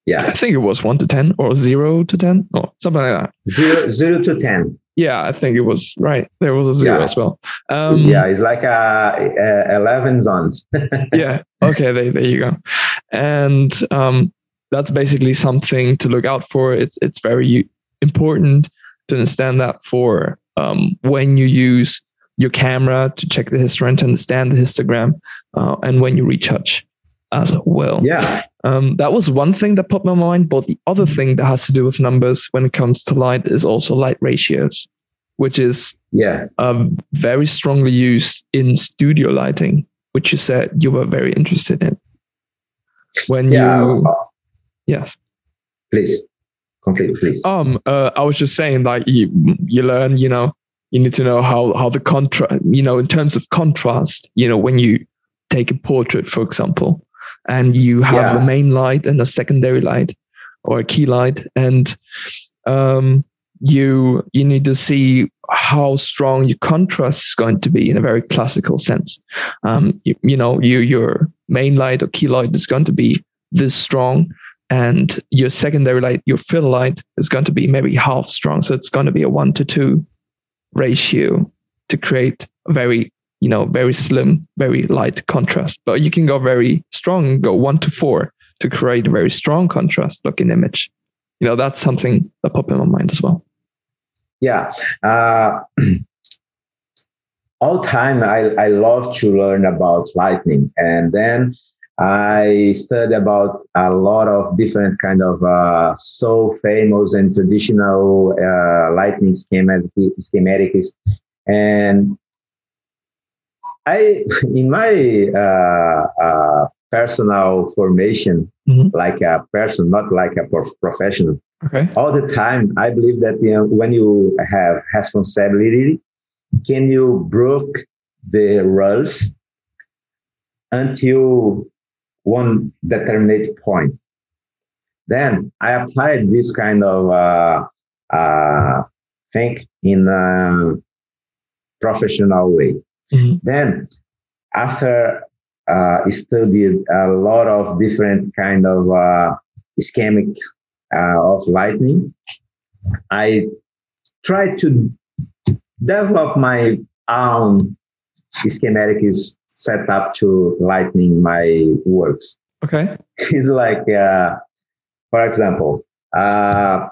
Yeah. I think it was one to ten or zero to ten or something like that. zero zero to ten. Yeah, I think it was right. There was a zero Yeah. as well. Um, yeah, it's like a, a eleven zones. yeah. Okay. There, there you go. And um, that's basically something to look out for. It's it's very important to understand that for um, when you use your camera to check the histogram to understand the histogram, uh, and when you retouch as well. yeah, Um, that was one thing that popped my mind. But the other thing that has to do with numbers when it comes to light is also light ratios, which is yeah, um, very strongly used in studio lighting, which you said you were very interested in. When yeah. you, yes, please, complete, please. um, uh, I was just saying, like you, you learn, you know, you need to know how how the contrast, you know, in terms of contrast, you know, when you take a portrait, for example, and you have Yeah. a main light and a secondary light or a key light, and um, you you need to see how strong your contrast is going to be in a very classical sense. Um, you, you know, you, your main light or key light is going to be this strong, and your secondary light, your fill light, is going to be maybe half strong. So it's going to be a one to two ratio to create a very you know very slim, very light contrast. But you can go very strong, go one to four to create a very strong contrast looking image. You know, that's something that popped in my mind as well. Yeah. Uh, all time I, I love to learn about lightning and then I studied about a lot of different kind of uh, so famous and traditional uh, lightning schematic, schematics and I in my uh, uh, personal formation Mhm. like a person not like a prof- professional Okay. all the time i believe that you know, when you have responsibility can you broke the rules until one determinate point then i applied this kind of uh, uh, thing in a professional way Mhm. then after uh, studied a lot of different kind of uh, schemics uh, of lightning. I tried to develop my own schematic is set up to lightning my works. Okay. It's like, uh, for example, uh,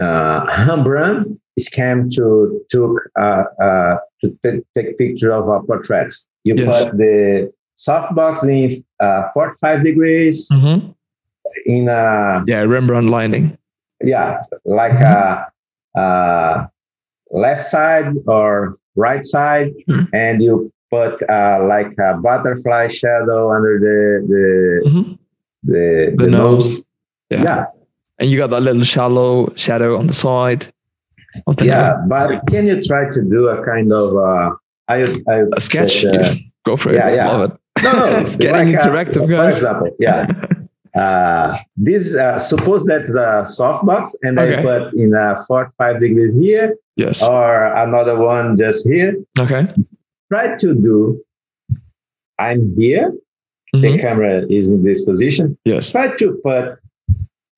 uh, Rembrandt came to took uh, uh, to t- take picture of uh, portraits. You Yes. put the softbox in uh, 45 degrees Mm-hmm. in a Yeah, Rembrandt lighting. yeah, like a, uh left side or right side, Hmm. and you put uh, like a butterfly shadow under the the Mm-hmm. the, The nose. Yeah. Yeah, And you got that little shallow shadow on the side the yeah. But can you try to do a kind of uh, I I A sketch. uh. Go for it. yeah, yeah. Love it. no, no, It's getting like, uh, interactive, For guys. example, yeah. Uh, this uh, suppose that's a softbox, and Okay. I put in a 45 degrees here, yes. or another one just here. okay. try to do I'm here, the Mhm. camera is in this position. Yes. Try to put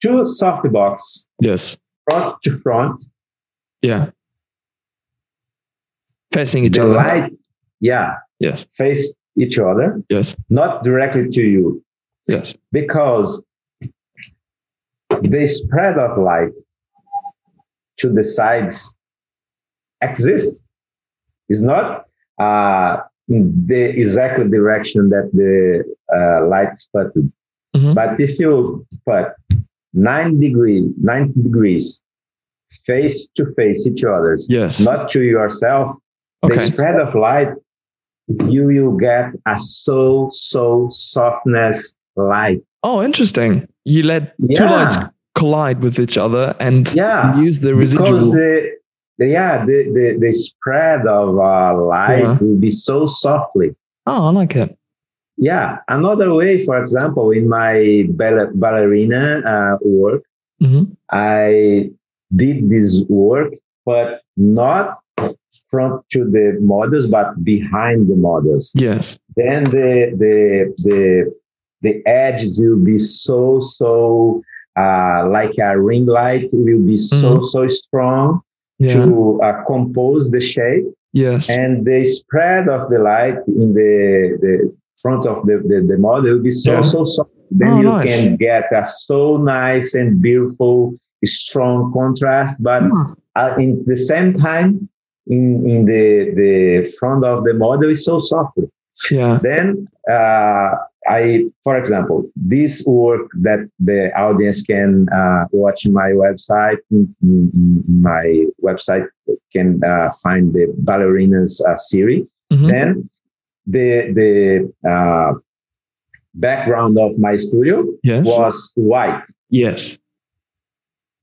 two softbox Yes. front to front. Yeah. Facing each the other. light, yeah, Yes. face each other, Yes. not directly to you, Yes. because the spread of light to the sides exists. It's not uh, in the exact direction that the uh, light spotted. Mhm. But if you put nine degree, 90 degrees, face to face each other's, Yes. not to yourself, the spread of light, you will get a so, so softness light. Oh, interesting. You let two lights collide with each other and Yeah. use the Because residual. the, the yeah, the, the, the spread of uh, light Yeah. will be so softly. oh, I like it. Yeah. Another way, for example, in my baller- ballerina uh, work, hmm I did this work, but not front to the models, but behind the models. Yes. Then the the the the edges will be so so uh, like a ring light will be so Mhm. so strong Yeah. to uh, compose the shape yes. and the spread of the light in the the front of the the, the model will be so Yeah. so soft. Then Oh, you nice. can get a so nice and beautiful strong contrast, but Hmm. uh, in the same time in in the the front of the model is so soft. Yeah. then uh, i for example this work that the audience can uh, watch my website my website can uh, find the ballerinas uh, series Mhm. then the the uh, background of my studio Yes. was white yes.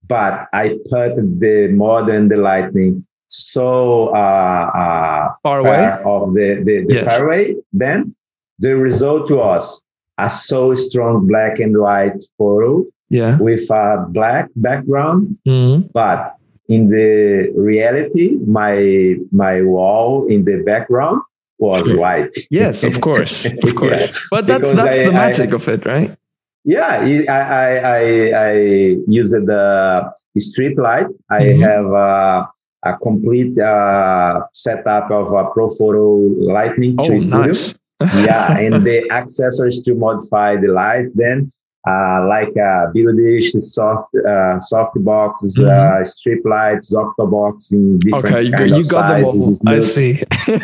but I put the model and the lightning so uh, uh, Far away. of the, the, the Yes. fairway, then the result was a so strong black and white photo Yeah. with a black background, hmm but in the reality, my my wall in the background was white. Yes, of course, of Yeah. course. But that's Because that's I- the I- magic of it, right? Yeah, I I I, I used the strip light. I Mhm. have uh, a complete uh, setup of a Profoto Lightning Oh, 3 Studio. nice. yeah, and the accessories to modify the lights. Then, like uh, dish, soft uh, soft boxes, uh, strip lights, octobox in different Mm-hmm. Okay, you got, kind you of got them all. sizes. I see.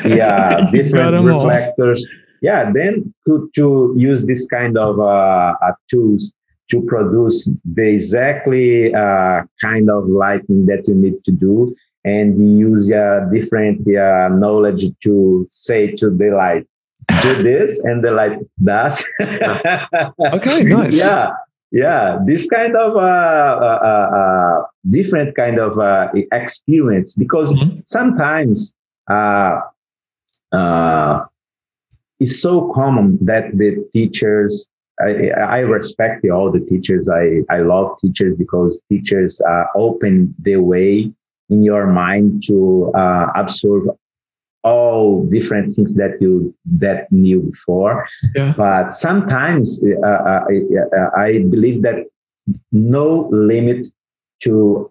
Yeah, different them all. reflectors. Yeah, then to, to use this kind of uh, uh, tools to produce the exactly uh, kind of lighting that you need to do, and use uh, different uh, knowledge to say to the light, do this, and the like that Okay, nice. Yeah, yeah, this kind of uh, uh, uh, uh, different kind of uh, experience because Mhm. sometimes uh, uh, it's so common that the teachers I, I respect all the teachers I, I love teachers because teachers uh, open the way in your mind to uh, absorb all different things that you that knew before Yeah. but sometimes uh, uh, I, I believe that no limit to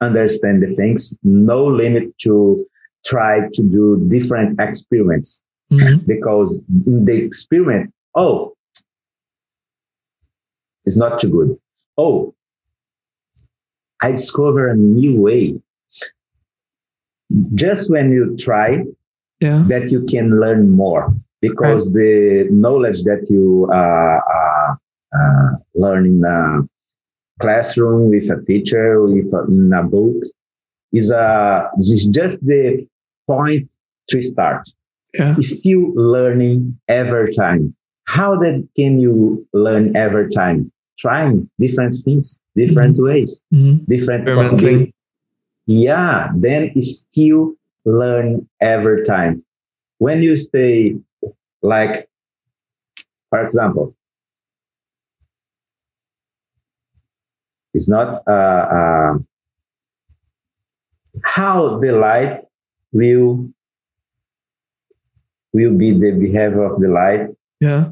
understand the things no limit to try to do different experience Mhm. because in the experiment, oh, it's not too good. Oh, I discover a new way. Just when you try, Yeah. that you can learn more because the knowledge that you uh, uh, uh, learn in a classroom with a teacher, with a, in a book, is a is just the point to start Yeah. still learning every time. How that can you learn every time? Trying different things, different ways, Mhm. different possibilities. Yeah, then still learn every time. When you stay like, for example, it's not uh, uh, how the light will will be the behavior of the light. Yeah.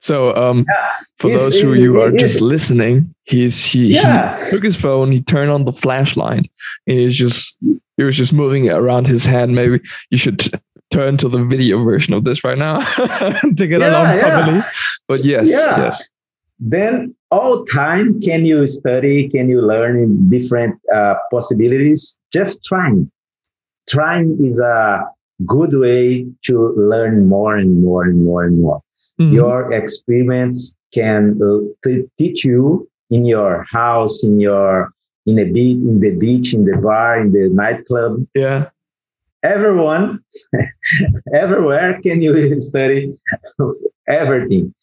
So um Yeah, for it's- those who it- you are just is- listening, he's he, Yeah. he took his phone, he turned on the flashlight, and he's just he was just moving it around his hand. Maybe you should t- turn to the video version of this right now to get Yeah, along yeah. properly. But yes, Yeah. yes. then all time can you study can you learn in different uh, possibilities just trying trying is a good way to learn more and more and more and more Mhm. your experience can uh, t- teach you in your house, in your in a beach, in the beach, in the bar, in the nightclub. Yeah. Everyone, everywhere can you study everything.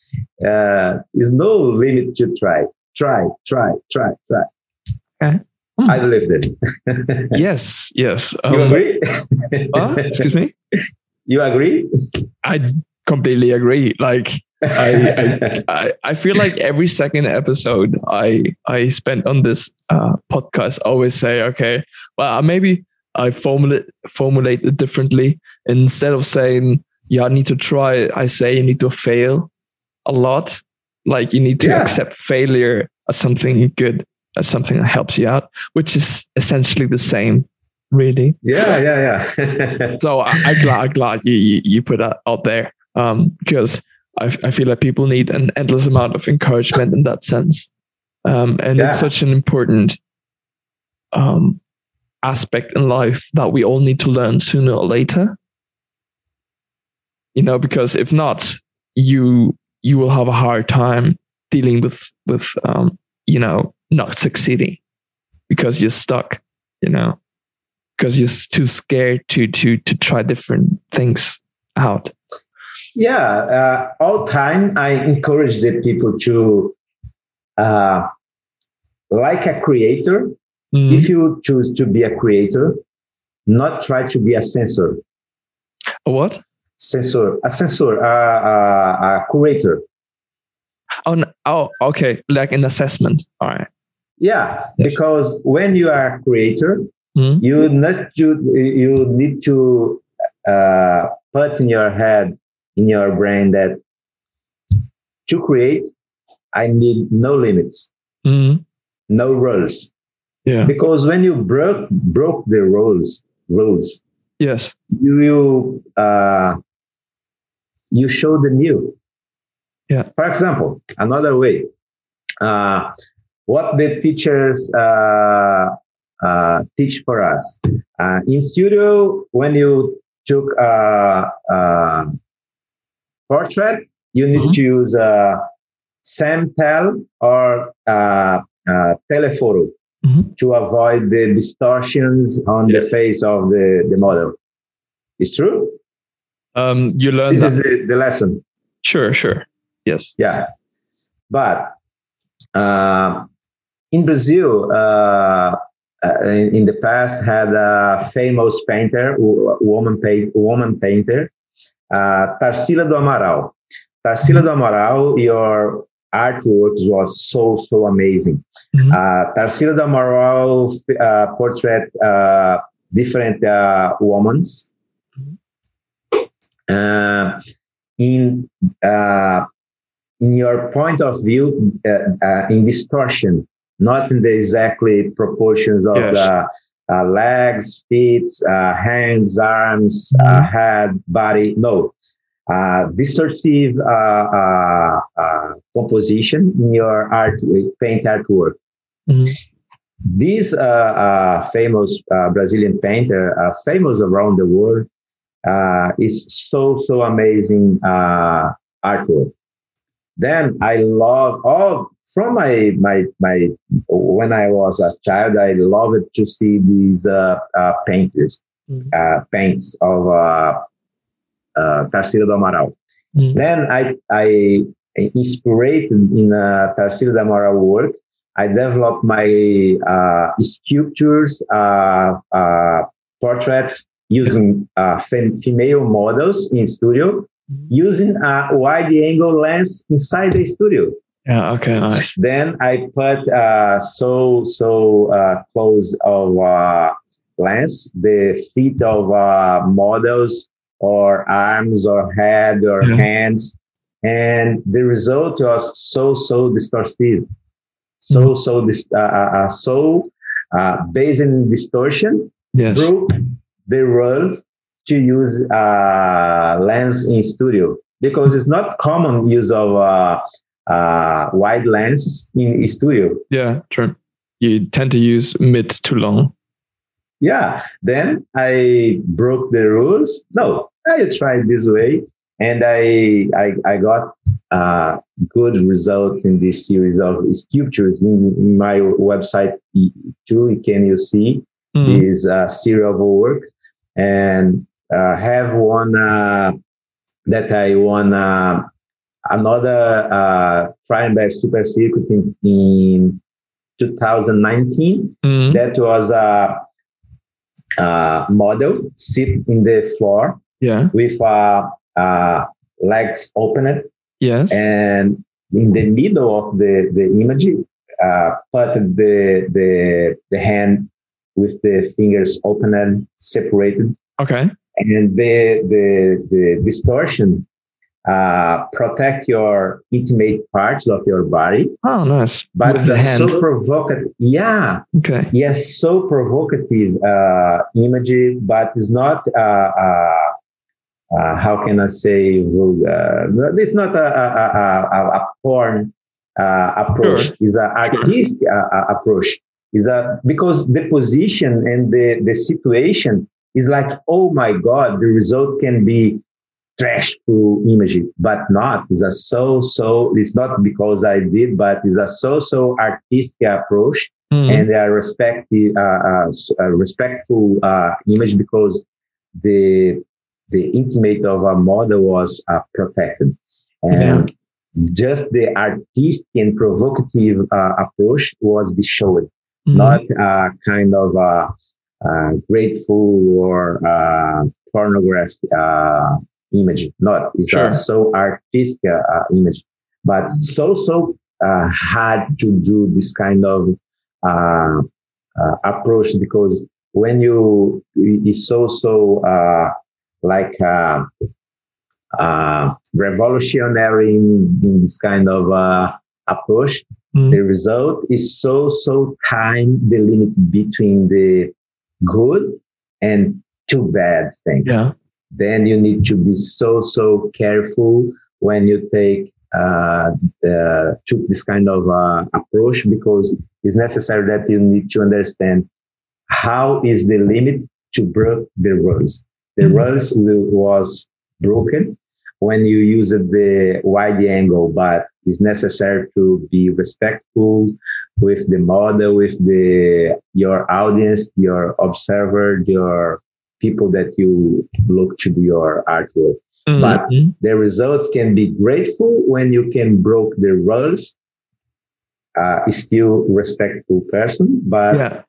Uh, there's no limit to try. Try, try, try, try. Okay. Hmm. I believe this. yes, yes. Um, you agree? uh, excuse me? You agree? I completely agree. Like I, I, I feel like every second episode I I spend on this uh, podcast always say, okay, well maybe I formulate formulate it differently. Instead of saying, yeah, I need to try, I say you need to fail a lot. Like you need to yeah. accept failure as something good, as something that helps you out, which is essentially the same, really. Yeah, yeah, yeah. so I, am glad, I'm glad you, you, you put that out there um, because I, I feel like people need an endless amount of encouragement in that sense. Um, and yeah. it's such an important um, aspect in life that we all need to learn sooner or later. You know, because if not, you you will have a hard time dealing with with um, you know not succeeding because you're stuck. You know, because you're too scared to to to try different things out. Yeah, uh, all time I encourage the people to, uh, like a creator, mm. if you choose to be a creator, not try to be a censor. A what? Censor, a censor, uh, uh, a curator. Oh, no. oh, okay, like an assessment. All right. Yeah, yes. because when you are a creator, mm. you not you you need to uh, put in your head in your brain that to create, I need no limits, mm-hmm. no rules. Yeah. Because when you broke broke the rules, rules, yes, you you uh, you show the new. Yeah. For example, another way, uh, what the teachers uh, uh, teach for us uh, in studio when you took uh, uh, portrait, you need mm-hmm. to use a SamTel or uh, uh, telephoto mm-hmm. to avoid the distortions on yes. the face of the, the model. It's true? Um, you learn this that. is the, the lesson. Sure, sure. Yes. Yeah. But uh, in Brazil, uh, uh, in, in, the past, had a famous painter, woman, paint, woman painter, uh, Tarsila do Amaral. Tarsila do Amaral, your artwork was so, so amazing. Mm-hmm. Uh, Tarsila do Amaral uh, portrait uh, different uh, women. Uh, in uh, in your point of view, uh, uh, in distortion, not in the exactly proportions of yes. the uh, legs, feet, uh, hands, arms, uh, mm-hmm. head, body. No, uh, distortive uh, uh, composition in your art, paint artwork. Mm-hmm. This famous Brazilian painter, famous around the world, is so so amazing artwork. Then I love all from my my my when I was a child, I loved to see these uh, uh, painters, mm. uh, paints of uh, uh, Tarsila do Amaral. Mm. Then I I inspired in uh, Tarsila do Amaral work. I developed my uh, sculptures, uh, uh, portraits using uh, fem- female models in studio, mm. using a wide angle lens inside the studio. Yeah. Okay. Nice. Then I put uh, so so uh, close of uh, lens the feet of uh, models or arms or head or yeah. hands, and the result was so so distorted, so mm. so this uh, uh, uh, so uh, based in distortion. Yes. Broke the rule to use uh, lens in studio because it's not common use of uh, uh, wide lenses in studio. Yeah, true. You tend to use mid to long. Yeah. Then I broke the rules. No, I tried this way, and I I, I got uh, good results in this series of sculptures in, in my website too. Can you see mm. this uh, series of work and uh, have one uh, that I won uh, another uh, Best Super Circuit in, in 2019. Mm. That was a, a, model sit in the floor yeah. with uh, uh, legs opened. Yes. And in the middle of the, the image, uh, put the, the, the hand with the fingers open and separated. Okay. And the, the, the distortion uh, protect your intimate parts of your body. Oh, nice. But With the so provocative. Yeah. Okay. Yes, so provocative uh, image, but it's not. Uh, uh, uh how can I say? Uh, it's not a, a, a, a porn uh, approach. Sure. It's an artistic sure. approach. Is a because the position and the the situation is like, oh my god, the result can be trashful image, but not. It's a so so. It's not because I did, but it's a so so artistic approach mm. and a respect uh, uh, a respectful uh, image because the the intimate of a model was uh, protected and. Yeah. Just the artistic and provocative uh, approach was be shown, mm. not a kind of a, a grateful or pornographic image. Not it's sure. a so artistic uh, image, but so so uh, hard to do this kind of uh, uh approach because when you it's so so uh, like uh, revolutionary in, in, this kind of approach. Mm. The result is so so time the limit between the good and too bad things. Yeah then you need to be so so careful when you take uh, the, took this kind of uh, approach because it's necessary that you need to understand how is the limit to break the rules. The mm-hmm. rules was broken when you use the wide angle, but it's necessary to be respectful with the model, with the your audience, your observer, your people that you look to do your artwork. Mm-hmm. But the results can be grateful when you can broke the rules. Uh, still respectful person, but yeah.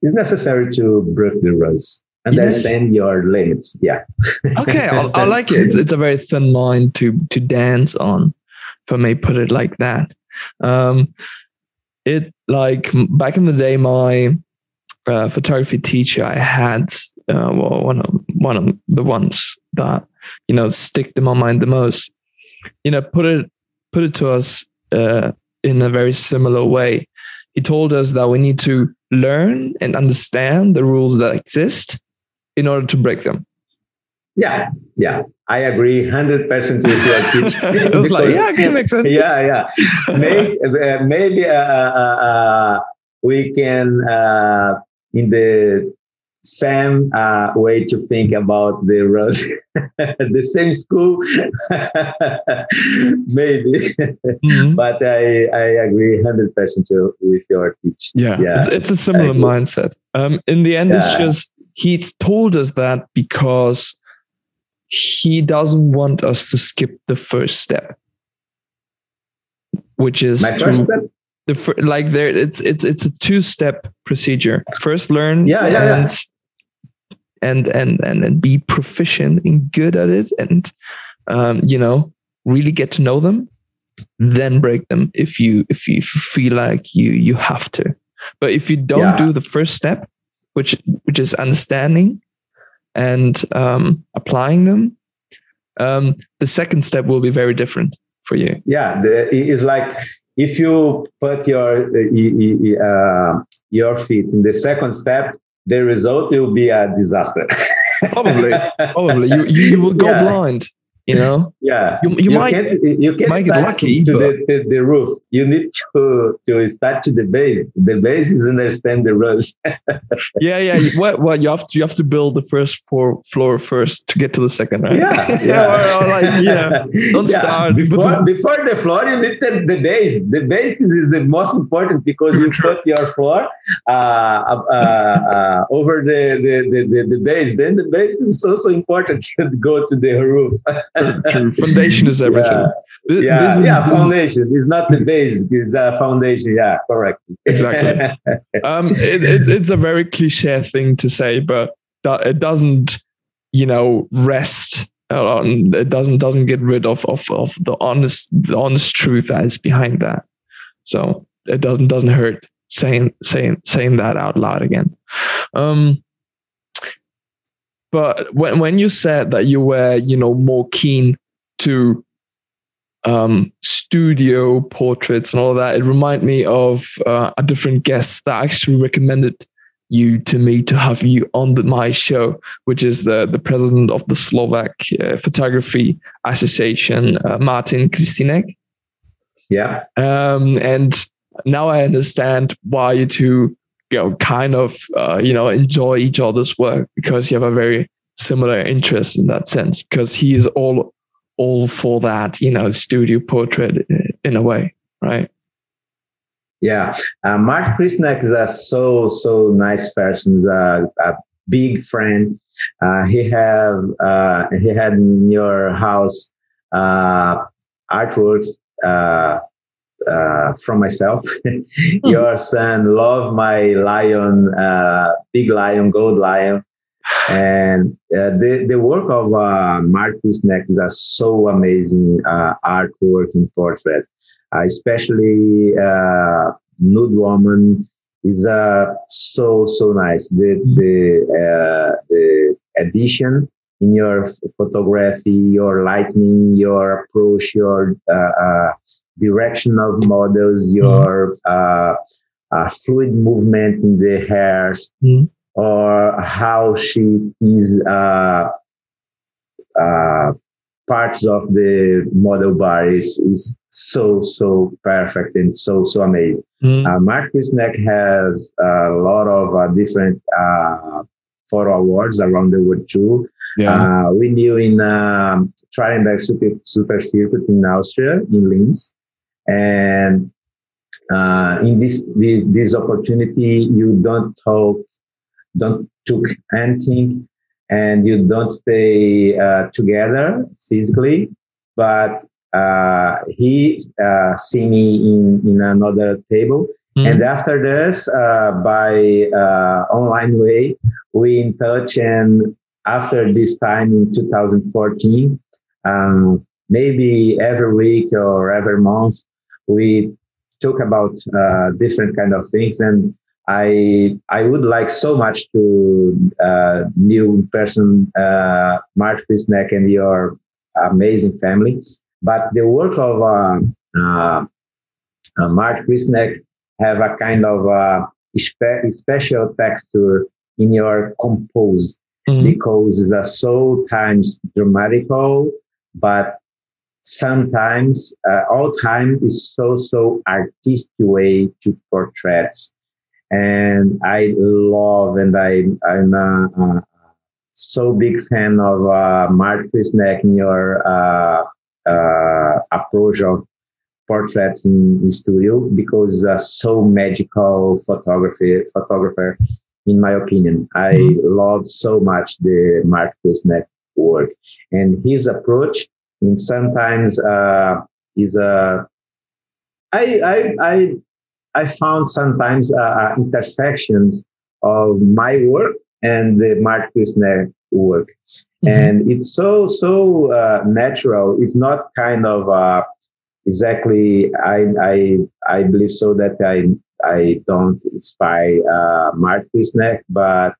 it's necessary to break the rules. Understand yes. your limits. Yeah. okay, I, I like it. It's, it's, a very thin line to to dance on. If I may put it like that. Um, it like back in the day, my uh, photography teacher I had, uh, well, one of one of the ones that you know stick to my mind the most. You know, put it put it to us uh, in a very similar way. He told us that we need to learn and understand the rules that exist in order to break them. Yeah, yeah, I agree hundred percent with your teaching. I like, yeah, it makes sense. Yeah, yeah. Maybe, uh, maybe uh, uh, we can in the same uh, way to think about the road, the same school, maybe. Mm-hmm. but I, I agree 100% with your teach. Yeah, yeah. It's, it's a similar mindset. Um, in the end, yeah. it's just he told us that because he doesn't want us to skip the first step, which is My first step? the like there it's it's it's a two step procedure first learn yeah, yeah, and, yeah. And and and and be proficient and good at it and um, you know really get to know them then break them if you if you feel like you you have to but if you don't yeah. do the first step which which is understanding and um, applying them um, the second step will be very different for you yeah the, it's like if you put your uh, uh, your feet in the second step, the result will be a disaster. probably, probably. You, you will go yeah. blind. you know? Yeah. You, you, you might can't, you can't might get lucky to the, the, the, roof. You need to to start to the base. The base is understand the rules. Yeah yeah. What what you have to you have to build the first floor floor first to get to the second right? Yeah yeah or, or like, yeah. Don't yeah. start. Before before the floor you need the, the base. The base is, is the most important because you put your floor Uh, uh, uh, over the, the, the, the base then the base is also important to go to the roof true, Foundation is everything. Yeah, yeah, this is, yeah foundation is not the base. It's a foundation. Yeah, correct. Exactly. um, it, it, it's a very cliche thing to say, but it doesn't, you know, rest on. It doesn't doesn't get rid of of of the honest the honest truth that is behind that. So it doesn't doesn't hurt saying saying saying that out loud again. Um, but when when you said that you were, you know, more keen to um, studio portraits and all that, it reminded me of uh, a different guest that actually recommended you to me to have you on the, my show, which is the the president of the Slovak uh, Photography Association, uh, Martin Krystynek. Yeah. Um, and now I understand why you two you know kind of uh, you know enjoy each other's work because you have a very similar interest in that sense because he is all all for that you know studio portrait in a way right? Yeah. Uh, mark Krystynek is a so so nice person a, a big friend. Uh, he have uh, he had in your house uh, artworks uh, uh, from myself. Your son love my lion, uh, big lion, gold lion, and uh, the the work of uh, Mark Krystynek is a so amazing uh, artwork in portrait, uh, especially uh, nude woman is uh, so so nice. The the uh, the addition in your photography, your lighting, your approach, your direction of models, mm-hmm. your uh, uh, fluid movement in the hairs, mm. or how she is uh, uh, parts of the model bar is, is so so perfect and so so amazing. Mm. Uh, Mark Krystynek has a lot of uh, different uh, photo awards around the world too. Yeah. Uh, we knew in um, Trierenberg Super, Super Circuit in Austria, in Linz. And uh, in this this opportunity, you don't talk, don't took anything, and you don't stay uh, together physically. But uh, he uh, see me in in another table, mm-hmm. and after this, uh, by uh, online way, we in touch, and after this time in 2014. Um, maybe every week or every month we talk about uh, different kind of things and I I would like so much to uh, new person uh, Mark Krystynek and your amazing family. But the work of uh, uh, uh Mark Krystynek have a kind of uh, spe- special texture in your compose mm-hmm. because it's a so times dramatical, but sometimes uh, all time is so so artistic way to portraits and i love and i i'm a, a so big fan of uh, mark Krystynek in your uh, uh, approach of portraits in, in studio because uh, so magical photography photographer in my opinion i mm-hmm. love so much the mark Krystynek work and his approach and sometimes uh, is a I, I, I, I found sometimes uh, uh, intersections of my work and the Mark Krystynek work. Mm-hmm. And it's so, so uh, natural. It's not kind of uh, exactly, I, I, I believe so that I, I don't inspire uh, Mark Krystynek, but,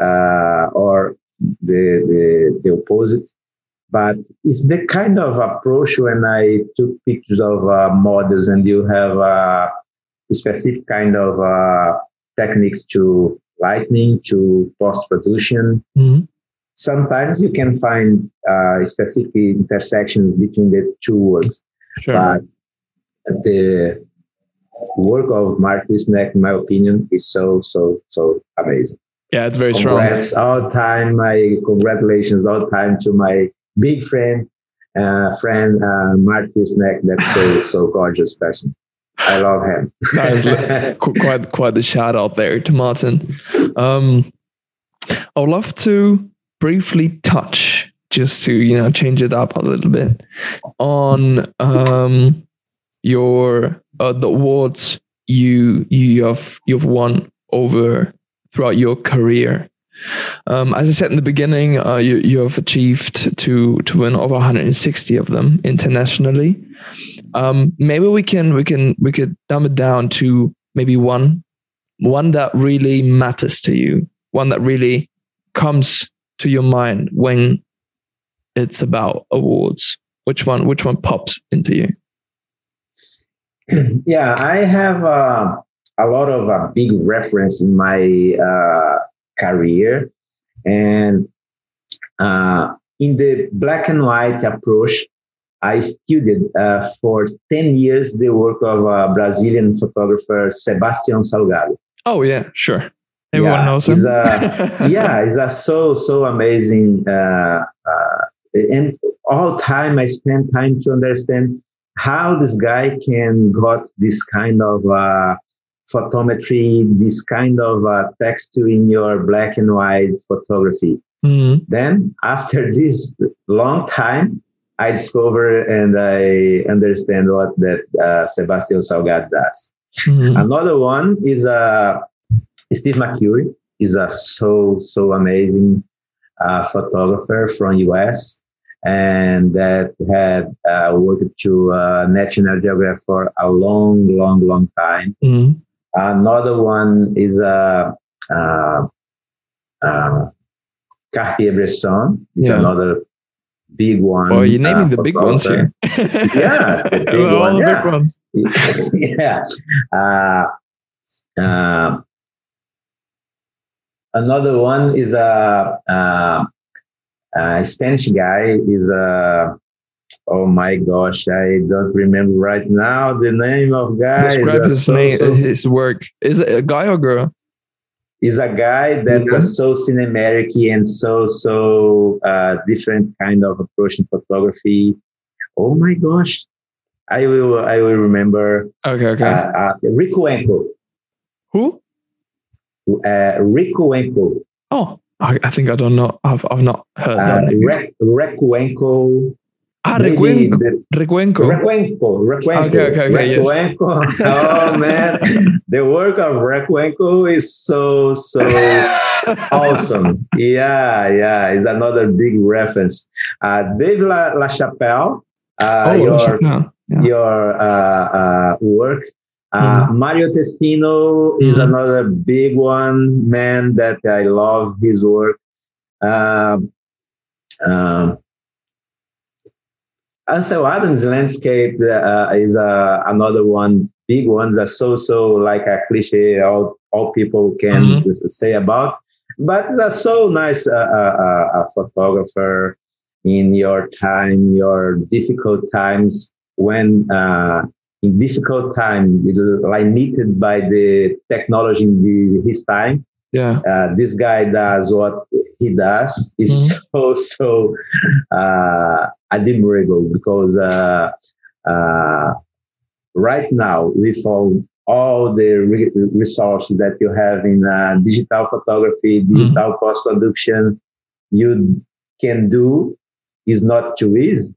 uh, or the, the, the opposite but it's the kind of approach when I took pictures of uh, models and you have uh, a specific kind of uh, techniques to lighting, to post production. Mm-hmm. sometimes you can find uh, specific intersections between the two works. Sure. But the work of Mark Wisniewski, in my opinion, is so, so, so amazing. Yeah, it's very strong. Congrats all time. My congratulations all time to my big friend, uh, friend uh, Mark Wisniewski. That's so, so gorgeous person. I love him. quite quite the shout out there to Martin. Um, I would love to briefly touch, just to you know change it up a little bit, on um, your uh, the awards you you have you've won over throughout your career. Um, as I said in the beginning, uh, you you have achieved to to win over 160 of them internationally. Um, maybe we can we can we could dumb it down to maybe one one that really matters to you, one that really comes to your mind when it's about awards. Which one which one pops into you? Yeah, I have uh, a lot of uh, big reference in my uh, career, and uh, in the black and white approach, I studied uh, for 10 years the work of a Brazilian photographer, Sebastião Salgado. Oh, yeah, sure. Everyone yeah, knows him. He's a, yeah, he's a so, so amazing. Uh, uh, and all time I spent time to understand how this guy can got this kind of uh, photometry, this kind of uh, texture in your black and white photography. Mm-hmm. Then after this long time, I discover and I understand what that uh, Sebastião Salgado does. Mhm. Another one is uh, Steve McCurry. Is a so so amazing uh, photographer from US and that had uh, worked to uh, National Geographic for a long, long, long time. Mhm. Another one is a uh, uh, uh, Cartier-Bresson. Is Yeah. another big one. Oh, you're naming uh, the big ones here. Yeah, the big one, yeah. big ones. yeah. Uh, uh, another one is a, uh a Spanish guy. Is a oh my gosh, I don't remember right now the name of guy. Describe Is his so- name, so- his work. Is it a guy or girl? is a guy that's Yeah. a so cinematic and so so uh, different kind of approach in photography. Oh my gosh, I will I will remember Okay, okay. uh, uh, Rico Enco. Who? Uh, Rico Enco. Oh, I, I think I don't know. I've I've not heard Uh, that. Rec- Recuenco. Ah, maybe Recuenco. the- Recuenco. Recuenco. Recuenco. Okay, okay, okay, yes. Oh man, the work of Recuenco is so so awesome. Yeah, yeah, it's another big reference. Uh, Dave La, LaChapelle, uh, oh, your. Yeah. your uh, uh, work. Uh, Mario Testino is Mhm. another big one, man, that I love his work. Um, um, so Adams landscape uh, is uh, another one, big ones are so so like a cliche all all people can Mhm. say about, but it's a so nice uh, uh, uh, a photographer in your time, your difficult times when uh, in difficult time limited by the technology in the, his time Yeah. uh, this guy does what he does is so so uh, admirable because uh, uh, right now with all, all the re- resources that you have in uh, digital photography digital post production you can do is not too easy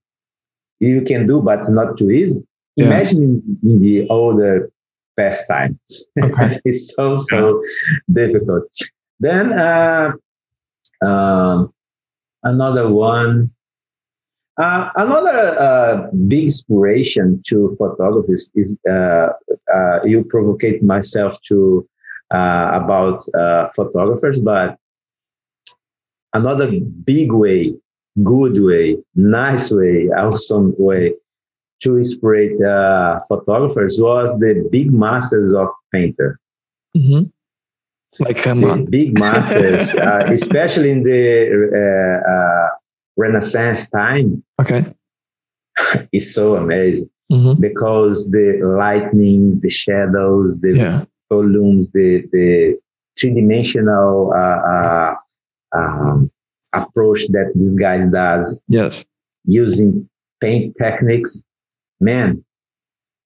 you can do but it's not too easy Yeah. imagine in, in the older past times Okay. it's so so difficult. Then uh, um, another one, uh, another uh, big inspiration to photographers is uh, uh, you provocate myself to uh, about uh, photographers, but another big way, good way, nice way, awesome way to inspire uh, photographers was the big masters of painter. hmm Like come the on. big masters, uh, especially in the uh, uh, Renaissance time, Okay. is so amazing hmm because the lightning, the shadows, the Yeah. volumes, the the three dimensional uh, uh, um, approach that this guy does Yes. using paint techniques, man.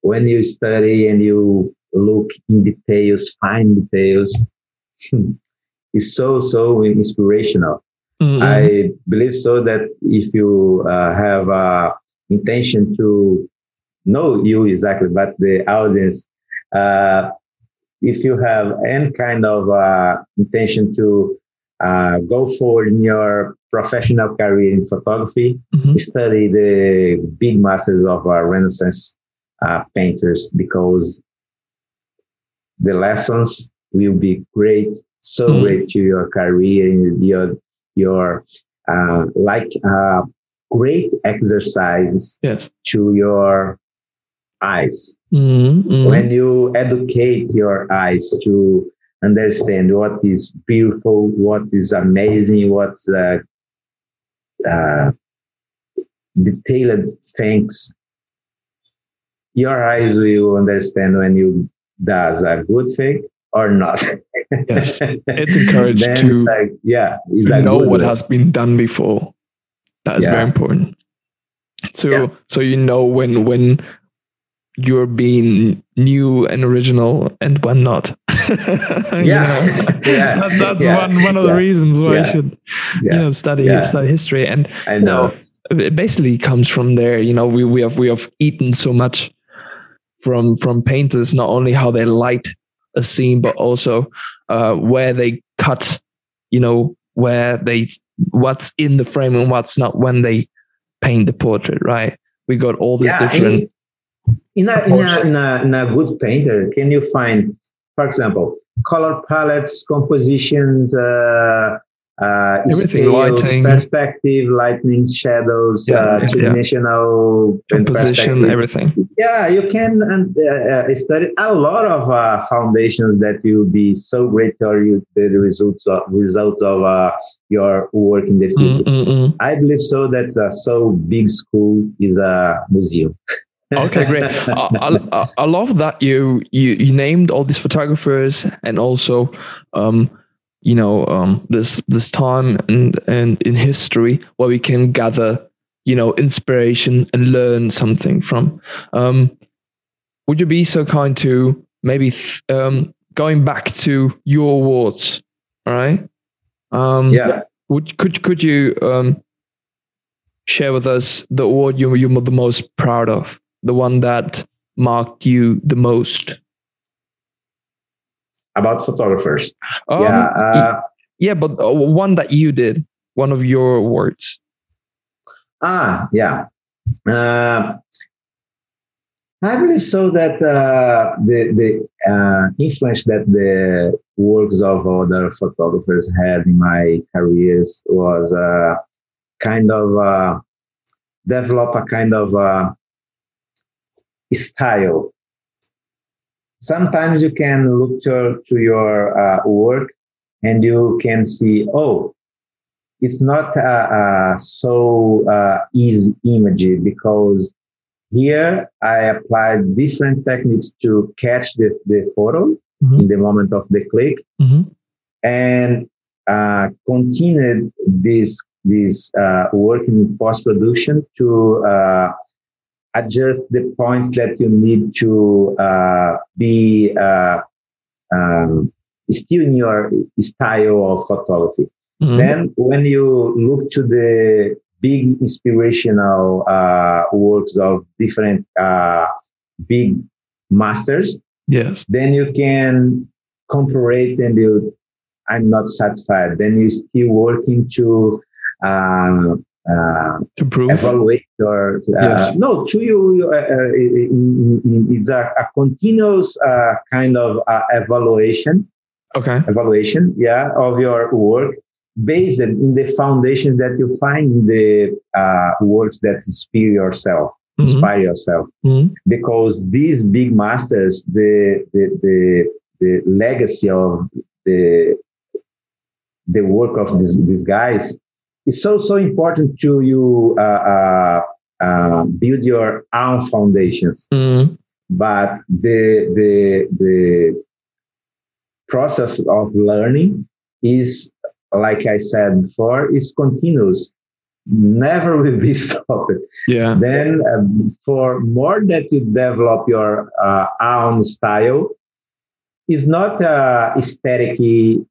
When you study and you look in details, fine details, it's so so inspirational. Mhm. I believe so that if you uh, have uh, intention to know you exactly, but the audience, uh, if you have any kind of uh, intention to uh, go forward in your professional career in photography, Mhm. study the big masters of uh, Renaissance uh, painters because the lessons will be great, so Mhm. great to your career and your your uh, like uh, great exercises Yes. to your eyes Mhm. Mhm. when you educate your eyes to understand what is beautiful, what is amazing, what's uh, uh, detailed things, your eyes will understand when you does a good thing or not. Yes. It's encouraged Then to- like, yeah, a know what has been done before. That is very important. So Yeah. so you know when when you're being new and original and when not. Yeah. Yeah. That- that's Yeah. one one of the Yeah. reasons why I should Yeah. you know study Yeah. study history and I you know it basically comes from there you know we, we have we have eaten so much from from painters not only how they light a scene but also uh where they cut you know where they what's in the frame and what's not when they paint the portrait right? We got all these yeah, different in, a, in, a, in, a, in a good painter, can you find, for example, color palettes, compositions, uh, uh, Everything, scales, lighting. perspective, lightning, shadows, Yeah, uh, yeah, composition everything Yeah, you can uh, uh, study a lot of uh, foundations that will be so great for you, the results of, results of uh, your work in the future. Mm, mm, mm. I believe so. That's uh, so big school is a museum. Okay, great. I, I, I love that you, you you named all these photographers and also, um, you know, um, this this time and and in history where we can gather, you know, inspiration and learn something from. Um, would you be so kind to maybe th- um, going back to your awards? All right. Um, yeah. would could could you um, share with us the award you you're the most proud of, the one that marked you the most? About photographers. Um, yeah. Uh, yeah, but uh, one that you did, one of your awards. ah, yeah. Uh, I believe so that uh, the the uh, influence that the works of other photographers had in my careers was uh, kind of uh, develop a kind of uh, style. Sometimes you can look to, to your uh, work and you can see, oh, it's not a, a so uh, easy image because here I applied different techniques to catch the, the photo Mhm. in the moment of the click Mhm. and uh, continued this this uh, work in post production to uh, adjust the points that you need to uh, be uh, um, still in your style of photography. Mhm. Then, when you look to the big inspirational uh, works of different uh, big masters, Yes. then you can compare it and you, I'm not satisfied. Then you still working to uh, uh, To prove. evaluate or uh, Yes. no to you uh, uh, it's a, a continuous uh, kind of uh, evaluation Okay. evaluation yeah of your work based in the foundation that you find in the uh, works that inspire yourself Mhm. inspire yourself Mhm. because these big masters the the the, the legacy of the the work of these, these guys it's so so important to you uh, uh, uh, build your own foundations. Mm. but the the the process of learning is like i said before is continuous. Never will be stopped. Yeah. then um, for more that you develop your uh, own style is not a aesthetic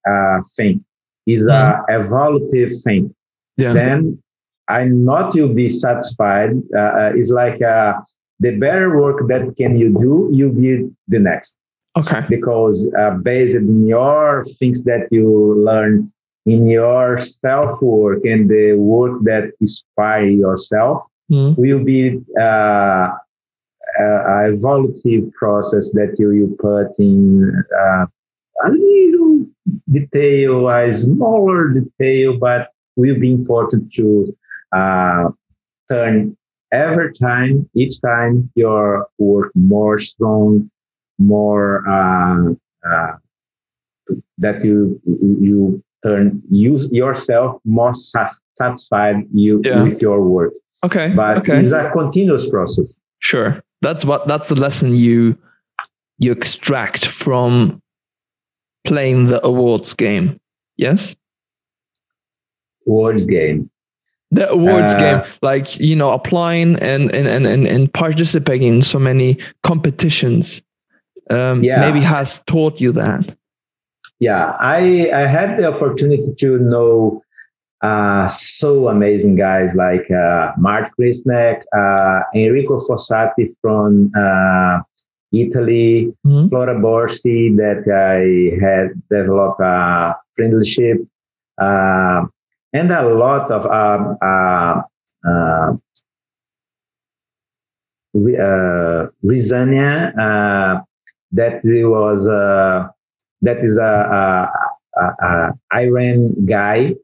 uh, thing. Is a evolutive thing Yeah. then i'm not you'll be satisfied uh, uh, it's like uh, the better work that can you do you be the next Okay. because uh, based in your things that you learn in your self work and the work that inspire yourself Mm. will be uh, a, a evolutive process that you, you put in uh, a little detail, a smaller detail, but will be important to uh, turn every time, each time your work more strong, more uh, uh, that you you turn use yourself more satisfied you Yeah. with your work Okay. but okay. it's a continuous process. Sure. That's what that's the lesson you you extract from playing the awards game. Yes? Words game. The awards Uh, game, like you know, applying and and and and, and participating in so many competitions, um, Yeah. maybe has taught you that. Yeah, I I had the opportunity to know uh, so amazing guys like uh, Mart Krisnek, uh, Enrico Fossati from uh, Italy, Mhm. Flora Borsi that I had developed a friendship, uh, and a lot of um, uh, uh, uh, Rizania uh, that was uh, that is a, a, a, a Iran guy.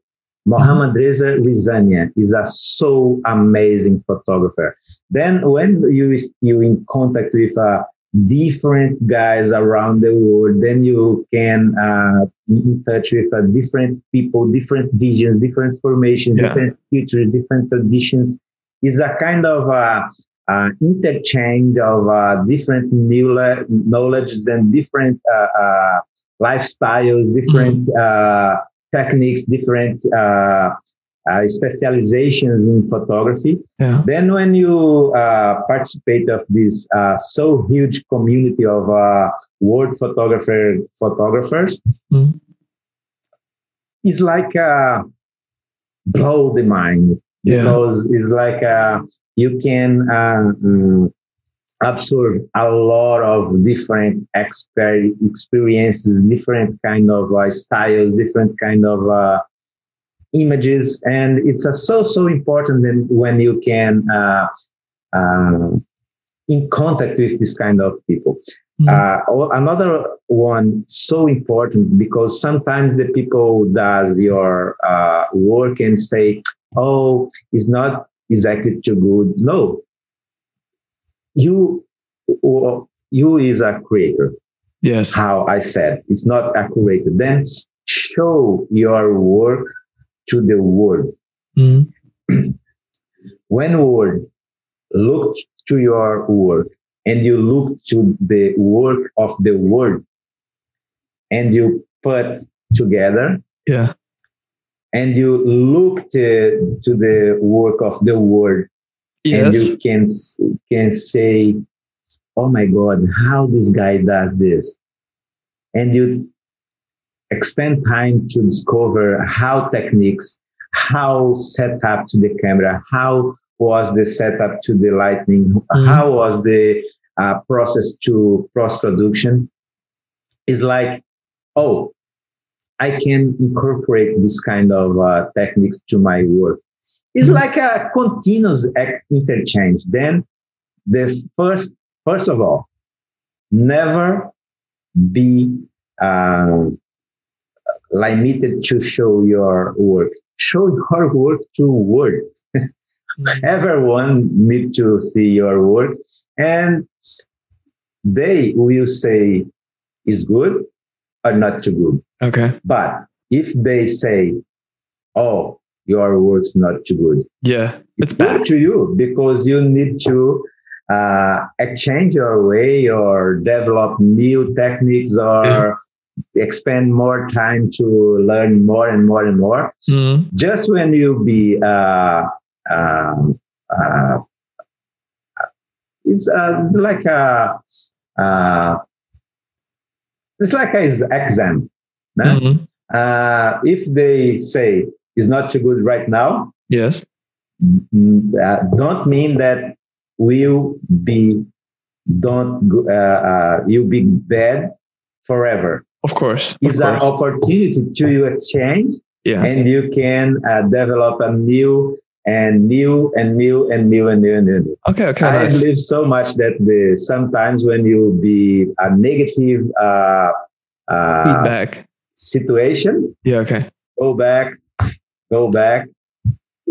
Mohammad Reza Rizania is a so amazing photographer. Then when you you in contact with uh, different guys around the world, then you can uh, be in touch with uh, different people, different visions, different formations, Yeah. different cultures, different traditions. It's a kind of uh, uh, interchange of uh, different knowle- knowledge and different uh, uh, lifestyles, different uh, techniques, different uh, specializations in photography. Yeah. Then, when you uh, participate of this uh, so huge community of uh, world photographer photographers, Mhm. it's like blow the mind Yeah. because it's like uh, you can uh, mm, absorb a lot of different exper- experiences, different kind of uh, styles, different kind of uh, images, and it's so so important when, when you can uh, uh, in contact with this kind of people. Mhm. Uh, another one so important because sometimes the people does your uh, work and say, "Oh, it's not exactly too good." No, you you is a creator. Yes. How I said it's not a creator. Then show your work to the world. Mhm. when world look to your work and you look to the work of the world and you put together Yeah. and you look to, to the work of the world and you can can say oh my god how this guy does this and you expend time to discover how techniques how set up to the camera how was the setup to the lightning Mhm. how was the uh, process to post production is like oh i can incorporate this kind of uh, techniques to my work it's Mhm. like a continuous interchange then the first first of all never be uh, limited to show your work show your work to world everyone need to see your work and they will say is good or not too good. Okay. But if they say, "Oh, your work's not too good," Yeah. It's good bad. to you because you need to uh, exchange your way or develop new techniques or expend more time to learn more and more and more. Mhm. Just when you be uh, um, uh, it's, uh, it's like a uh, it's like an exam. no? Mhm. Uh, if they say it's not too good right now, Yes. uh, don't mean that will be don't uh, uh, you'll be bad forever. Of course. Of It's an opportunity to you exchange, Yeah. and you can uh, develop a new and new and new and new and new and new. Okay. Okay. I Nice. believe so much that the sometimes when you be a negative uh, uh, Feedback. situation, Yeah. Okay. go back, go back.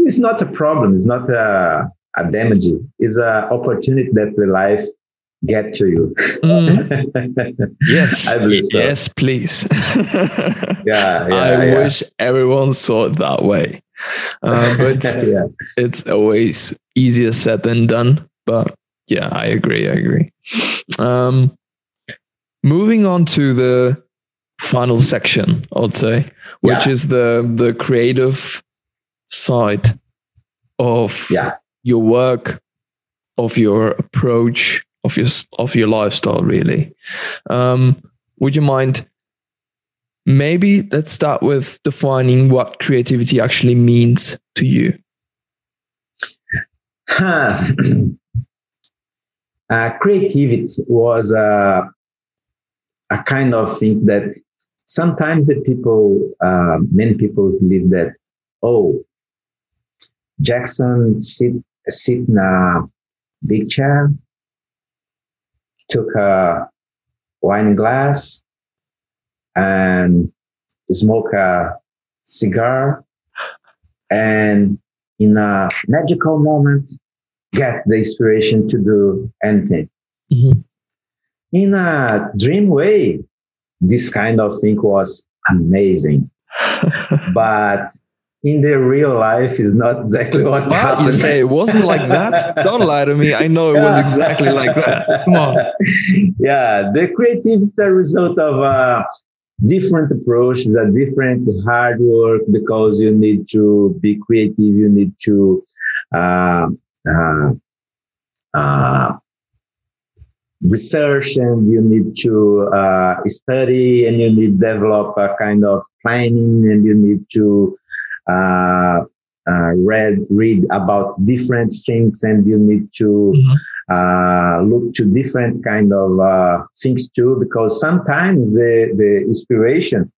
It's not a problem. It's not a, a damage. It's an opportunity that the life get to you. Mhm. Yes. I believe so. Yes, please. Yeah, yeah, I yeah. wish everyone saw it that way. Uh, but yeah. it's always easier said than done. But yeah, I agree. I agree. Um, moving on to the final section, I'd say, which is the the creative side of Yeah. your work, of your approach, of your of your lifestyle. Really, um, would you mind? Maybe let's start with defining what creativity actually means to you. Uh, creativity was uh, a kind of thing that sometimes the people, uh, many people believe that, oh, Jackson sit, sit in a big chair, took a wine glass, and smoke a cigar, and in a magical moment, get the inspiration to do anything. Mhm. In a dream way, this kind of thing was amazing. But in their real life is not exactly what What? happened. You say it wasn't like that? Don't lie to me. I know it was exactly like that. Come on. Yeah, the creativity is a result of a different approach, a different hard work because you need to be creative. You need to uh, uh, uh, research and you need to uh, study and you need to develop a kind of planning and you need to read read about different things and you need to Mhm. uh, look to different kind of uh, things too because sometimes the the inspiration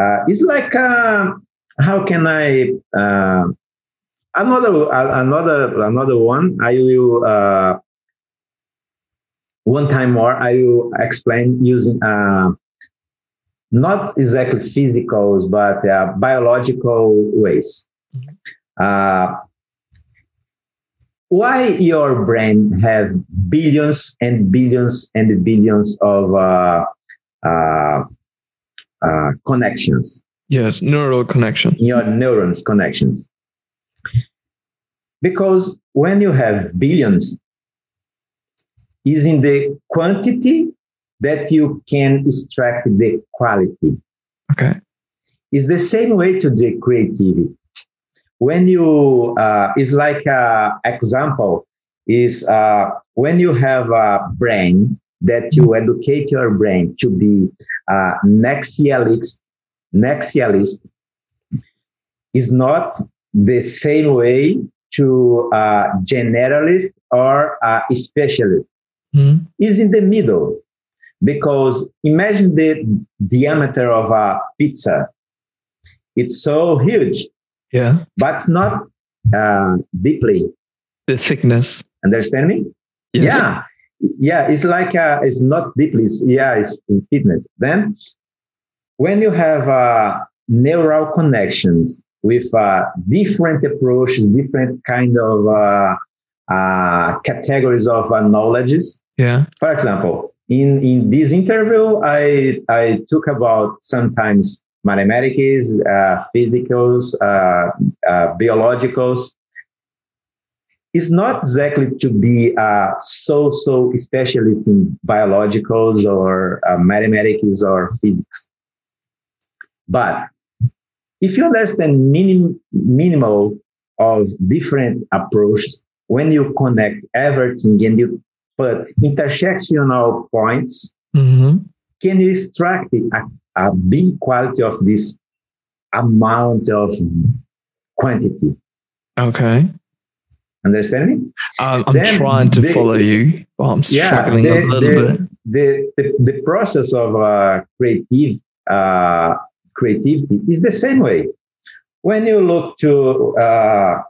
uh, is like uh, how can I uh, another uh, another another one I will uh, one time more I will explain using uh, not exactly physicals but uh, biological ways. Uh, why your brain have billions and billions and billions of uh, uh, uh, connections Yes, neural connections. your neurons connections because when you have billions is in the quantity that you can extract the quality Okay. it's the same way to the creativity when you uh, it's like a example is uh, when you have a brain that you educate your brain to be uh, nexialist nexialist is not the same way to a generalist or a specialist Mhm. is in the middle because imagine the diameter of a pizza it's so huge Yeah. but not uh, deeply The thickness. understand me Yes. yeah yeah it's like uh, it's not deeply it's, yeah it's fitness then when you have uh, neural connections with uh, different approaches different kind of uh, uh, categories of uh, knowledges Yeah. for example in in this interview, I I talk about sometimes mathematics, uh, physicals, uh, uh, biologicals. It's not exactly to be a so so specialist in biologicals or uh, mathematics or physics, but if you understand minim, minimal of different approaches, when you connect everything and you put intersectional points, mm-hmm. can you extract a, a big quality of this amount of quantity? Okay. Understand me? Um, I'm then trying to the, follow you, but I'm struggling the, a little the, bit. The, the, the process of uh, creative uh, creativity is the same way. When you look to, uh,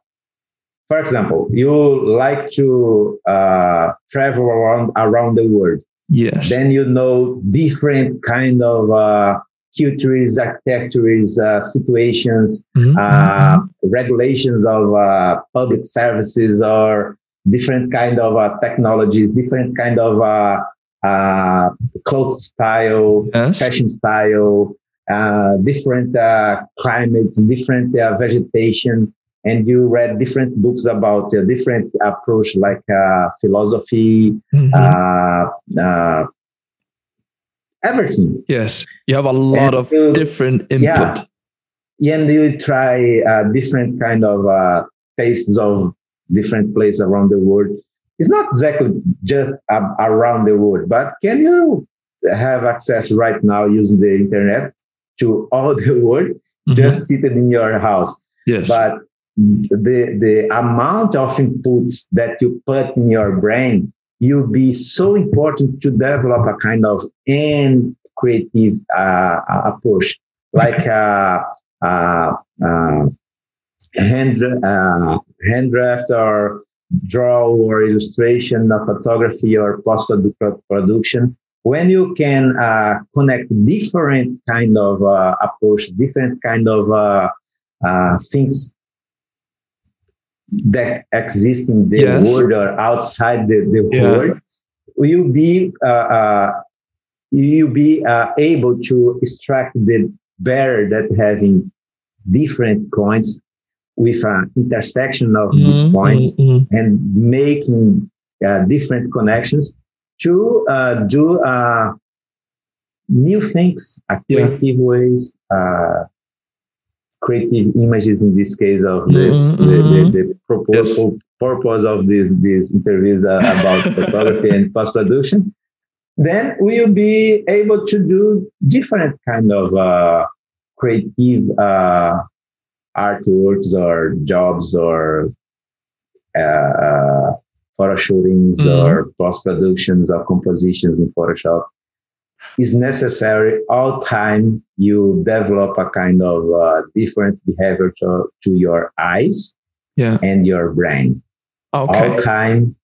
for example, you like to uh, travel around around the world. Yes. Then you know different kind of uh, cultures, architectures, uh, situations, mm-hmm. uh, regulations of uh, public services, or different kind of uh, technologies, different kind of uh, uh, clothes style, yes. fashion style, uh, different uh, climates, different uh, vegetation, and you read different books about a different approach, like uh, philosophy, mm-hmm. Uh, everything. Yes, you have a lot and of you, different input. Yeah, and you try different kind of tastes of different places around the world. It's not exactly just around the world, but can you have access right now using the internet to all the world mm-hmm. just seated in your house. Yes. But the the amount of inputs that you put in your brain, you'll be so important to develop a kind of and creative uh, approach, like uh, uh, uh, hand uh, hand draft or draw or illustration, or photography or post production. When you can uh, connect different kind of uh, approach, different kind of uh, uh things that exist in the yes. world or outside the, the yeah. world, you'll be uh, uh, you'll be able to extract the bear that having different points with an intersection of mm-hmm, these points mm-hmm. and making different connections to uh, do uh, new things, uh, creative yeah. ways, uh, creative images in this case of the, mm-hmm, the, mm-hmm. the, the purpose, yes. purpose of these, these interviews about photography and post-production, then we'll be able to do different kind of uh, creative uh, artworks or jobs or uh, photo shootings mm-hmm. or post productions or compositions in Photoshop is necessary all time you develop a kind of uh, different behavior to, to your eyes yeah. and your brain okay. all time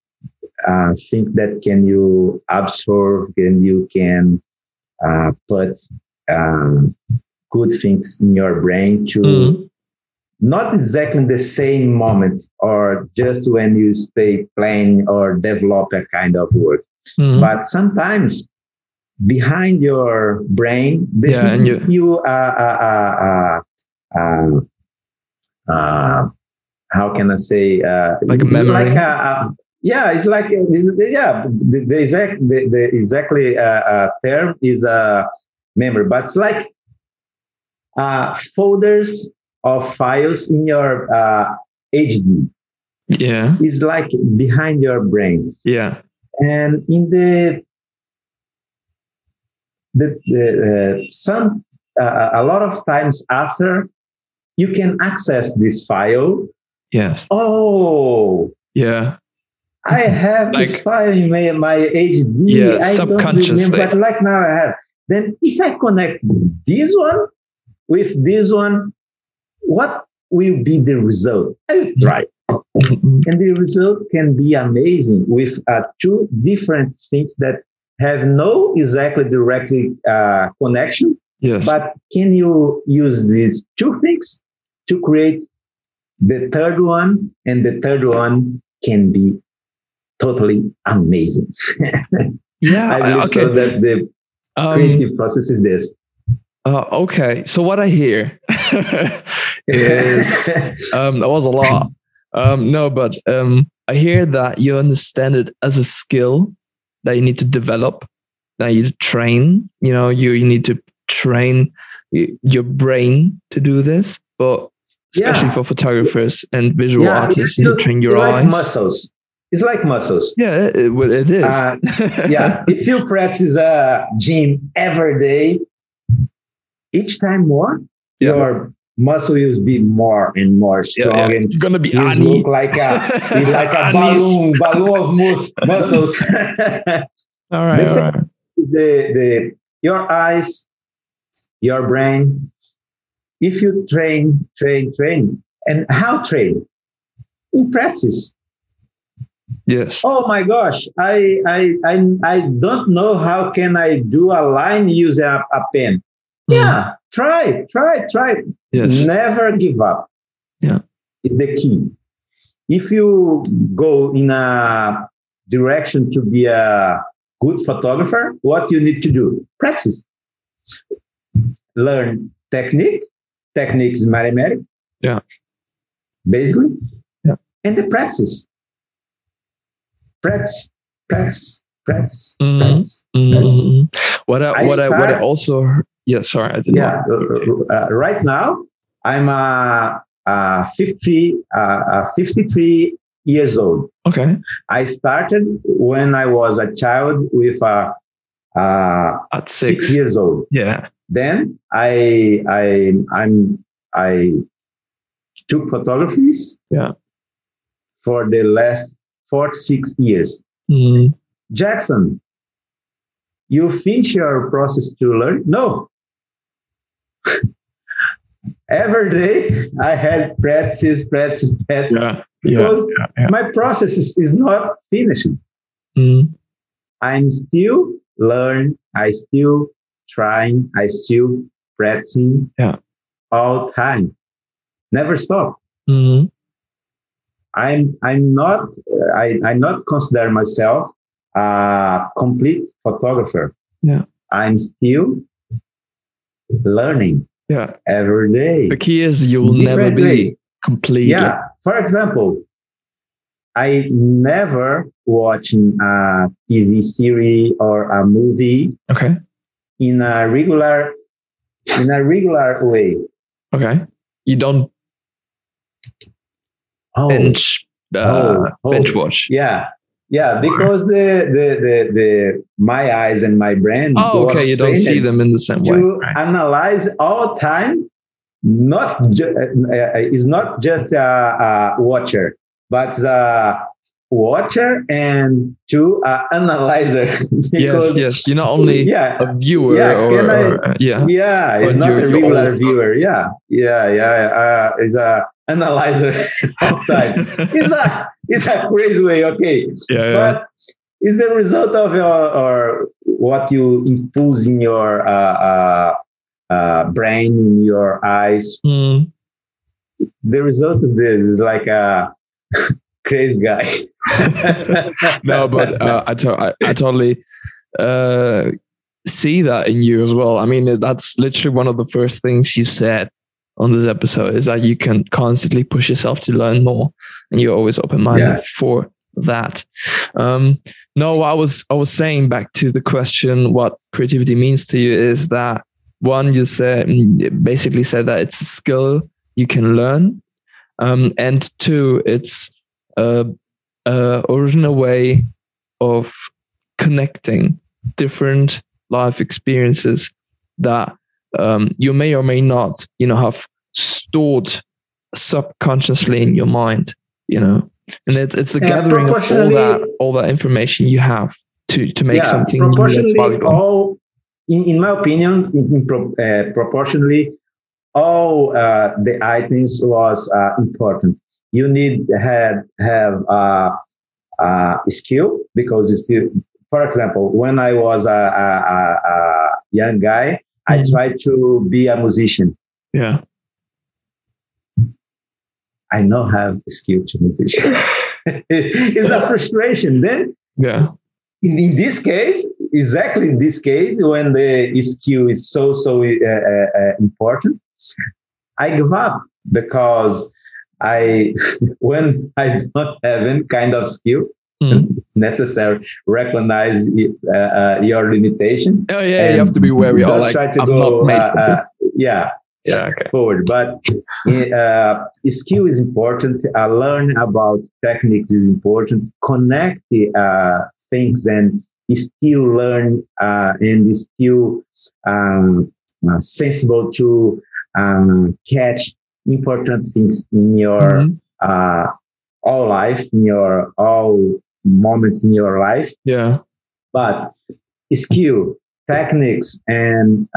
uh, think that can you absorb and you can uh, put um, good things in your brain to mm not exactly the same moment or just when you stay playing or develop a kind of work. Mm-hmm. But sometimes behind your brain, the yeah, you, uh, uh, uh, uh, how can I say? like a memory. Like a, a, yeah, it's like yeah. The, the exact the, the exactly term is a memory, but it's like folders of files in your uh, HD. Yeah. It's like behind your brain. Yeah. And in the the uh, some uh, a lot of times after you can access this file. Yes. Oh. Yeah. I have like, this file in my, my HD. Yeah, I subconsciously. but like now I have. Then if I connect this one with this one, what will be the result? I will try. and the result can be amazing with uh, two different things that have no exactly directly uh, connection. Yes. But can you use these two things to create the third one? And the third one can be totally amazing. Yeah. I believe okay. so that the Um, creative process is this. uh, okay. So what I hear is um, that was a lot. Um, no, but um, I hear that you understand it as a skill that you need to develop, that you train. You know, you you need to train your brain to do this, but especially Yeah. for photographers and visual Yeah, artists, you need to train your like eyes. muscles. It's like muscles. Yeah, it, it is. Uh, yeah, if you practice a gym every day, each time more, Yeah. your muscle will be more and more strong yeah. and You're gonna be look like a like a balloon, balloon of mus- muscles. All right, The all right. the the your eyes, your brain. If you train, train, train, and how train? In practice. Yes. Oh my gosh, I I I I don't know how can I do a line using a, a pen. Mm. Yeah, try, try, try. Yes. Never give up. Yeah. Is the key. If you go in a direction to be a good photographer, what you need to do? Practice. Learn technique. Technique is mathematic. Yeah. Basically. Yeah. And the practice. Practice, practice, practice, Mhm. practice. Mhm. What I, I what I what I also yeah sorry I didn't yeah uh, uh, right now i'm uh, uh, 50 uh, uh, 53 years old. Okay. I started when i was a child with uh, uh, at six. six, years old. Yeah. Then i i i'm i took photographies Yeah. for the last four six years. Mhm. jackson you finish your process to learn? No every day i had practice practice practice yeah yeah because yeah, yeah. my process is, is not finished Mhm. i'm still learn i still trying i still practicing Yeah. all time never stop Mhm. i'm i'm not uh, i i not consider myself a complete photographer Yeah. i'm still learning yeah. every day. The key is you will never be. ways. completely. Yeah. For example i never watch a tv series or a movie okay. in a regular in a regular way. Okay. You don't oh, binge uh, Oh, oh. binge watch. Yeah yeah because the, the the the my eyes and my brain oh okay you don't see them in the same way. to right. analyze all time not ju- uh, uh, is not just a, a watcher but a watcher and to a analyzer. Yes yes you're not only yeah a viewer Yeah, or, I- or, uh, yeah. Yeah it's not a regular viewer yeah. Yeah yeah uh, it's a analyzer all time it's a it's a crazy way okay yeah, yeah. but it's the result of your or what you impose in your uh, uh, uh, brain in your eyes Mm. the result is this is like a crazy guy no, but uh, I, to- I, I totally uh, see that in you as well. I mean, that's literally one of the first things you said on this episode is that you can constantly push yourself to learn more, and you're always open minded Yeah. for that. Um, no, I was I was saying back to the question, what creativity means to you is that one you said basically said that it's a skill you can learn, um, and two, it's a, a original way of connecting different life experiences that um, you may or may not, you know, have stored subconsciously in your mind, you know, and it's it's a Yeah, gathering of all that all that information you have to to make something new that's proportionally valuable. all in, in my opinion in, in pro, uh, proportionally all uh, the items was uh, important you need had have uh, uh, skill because it's still for example when i was a, a, a, a young guy i Mhm. tried to be a musician yeah, i don't have skill to musician it's a frustration then yeah, in, in this case, exactly in this case, when the skill is so so uh, uh, uh, important, I give up because I when I don't have any kind of skill, mm. it's necessary recognize uh, uh, your limitation. Oh yeah, you have to be wary. Don't like, try to I'm go. Uh, yeah, yeah, okay. forward. But uh, skill is important. Uh, learn about techniques is important. Connect uh, things and still learn uh, and still um, uh, sensible to um, catch important things in your mm-hmm. Uh, all life, in your all moments in your life. Yeah. But skill, techniques, and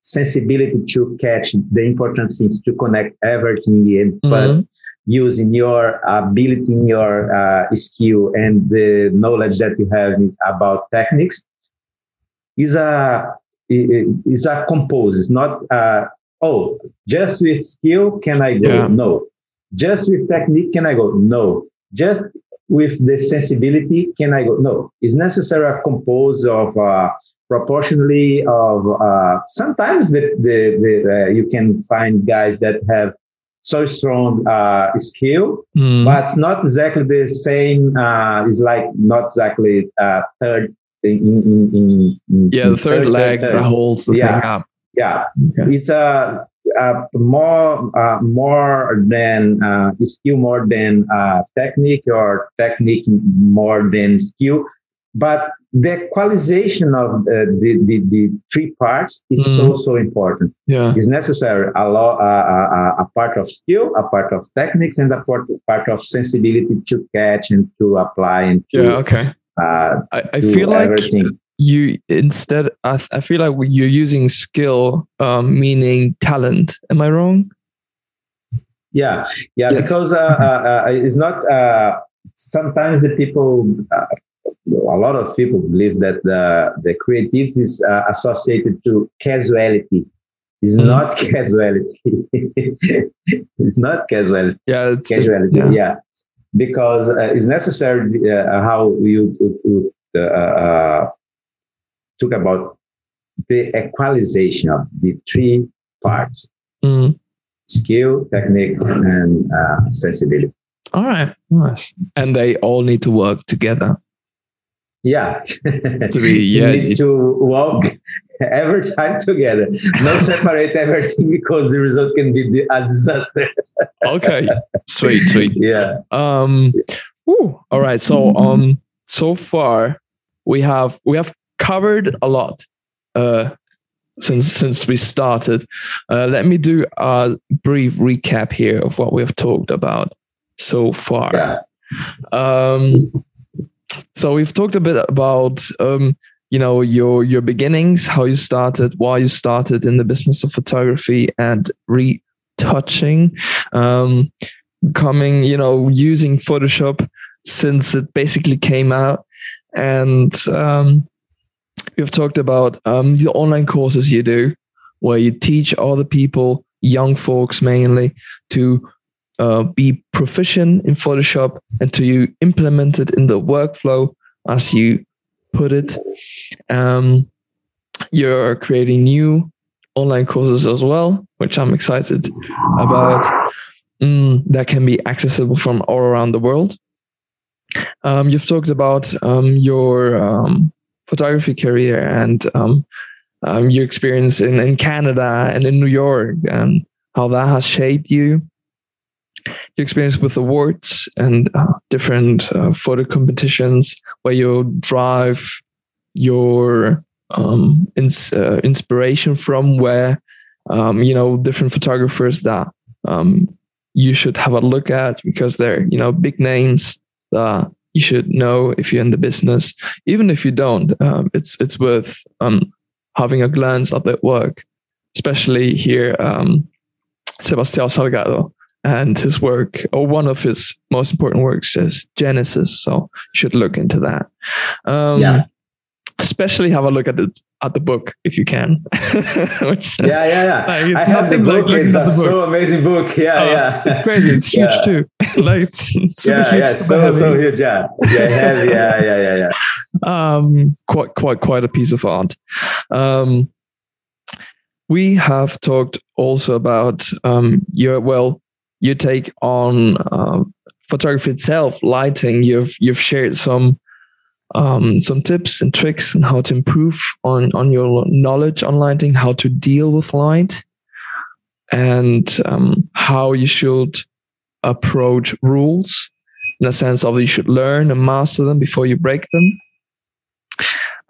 sensibility to catch the important things to connect everything in, mm-hmm. but using your ability in your uh, skill and the knowledge that you have about techniques is a is a compose. It's not uh, oh just with skill can I go? Yeah. No. Just with technique can I go? No. Just with the sensibility can I go? No. It's necessary a compose of uh, proportionally of uh, sometimes the, the, the uh, you can find guys that have so strong uh, skill, mm. but it's not exactly the same. Uh, it's like not exactly uh, third. In, in, in, yeah, the third, third leg third, that holds the yeah, thing up. Yeah, okay. it's a, a more uh, more than uh, skill more than uh, technique or technique more than skill but the equalization of uh, the, the, the, three parts is mm. so, so important. Yeah. It's necessary a, lot, uh, a, a, part of skill, a part of techniques, and a part, part of sensibility to catch and to apply and to, yeah, okay. Uh, I, I feel like you instead, I, I feel like you're using skill, um, meaning talent. Am I wrong? Yeah, yeah, yes. because uh, uh, uh, it's not. Uh, sometimes the people a lot of people believe that the, the creativity is uh, associated to casuality. It's mm. not casuality. it's not casuality. Yeah, it's, casuality. Yeah. yeah. because uh, it's necessary uh, how you uh, uh, talk about the equalization of the three parts: mm. skill, technique, and uh, sensibility. All right, nice. And they all need to work together. Yeah. to be yeah. need to walk every time together. No separate everything because the result can be a disaster. okay. Sweet, sweet. Yeah. Um whew. all right. So um so far we have we have covered a lot uh since since we started. Uh, let me do a brief recap here of what we have talked about so far. Yeah. Um so we've talked a bit about um, you know your your beginnings, how you started, why you started in the business of photography and retouching, um, coming you know using Photoshop since it basically came out, and um, we've talked about um, the online courses you do, where you teach other people, young folks mainly, to uh, be proficient in Photoshop to you implement it in the workflow as you put it. Um, you're creating new online courses as well, which I'm excited about. Mm, that can be accessible from all around the world. Um, you've talked about um, your um, photography career and um, um, your experience in, in Canada and in New York and how that has shaped you your experience with awards and uh, different uh, photo competitions where you drive your um, ins- uh, inspiration from where um, you know different photographers that um, you should have a look at because they're you know big names that you should know if you're in the business. Even if you don't um, it's it's worth um, having a glance at their work especially here um, Sebastião Salgado and his work, or one of his most important works, is Genesis. So you should look into that. Um, yeah. Especially have a look at the at the book if you can. Which, yeah, yeah, yeah. Like, I have the book. Like it's a so amazing book. Yeah, oh, yeah. It's crazy. It's huge yeah. too. like, it's, yeah, yeah. So so huge. Yeah, yeah, heavy. Yeah, yeah, yeah, yeah. um, quite quite quite a piece of art. Um, we have talked also about um, your well your take on uh, photography itself, lighting. You've you've shared some um, some tips and tricks on how to improve on on your knowledge on lighting, how to deal with light, and um, how you should approach rules in a sense of you should learn and master them before you break them.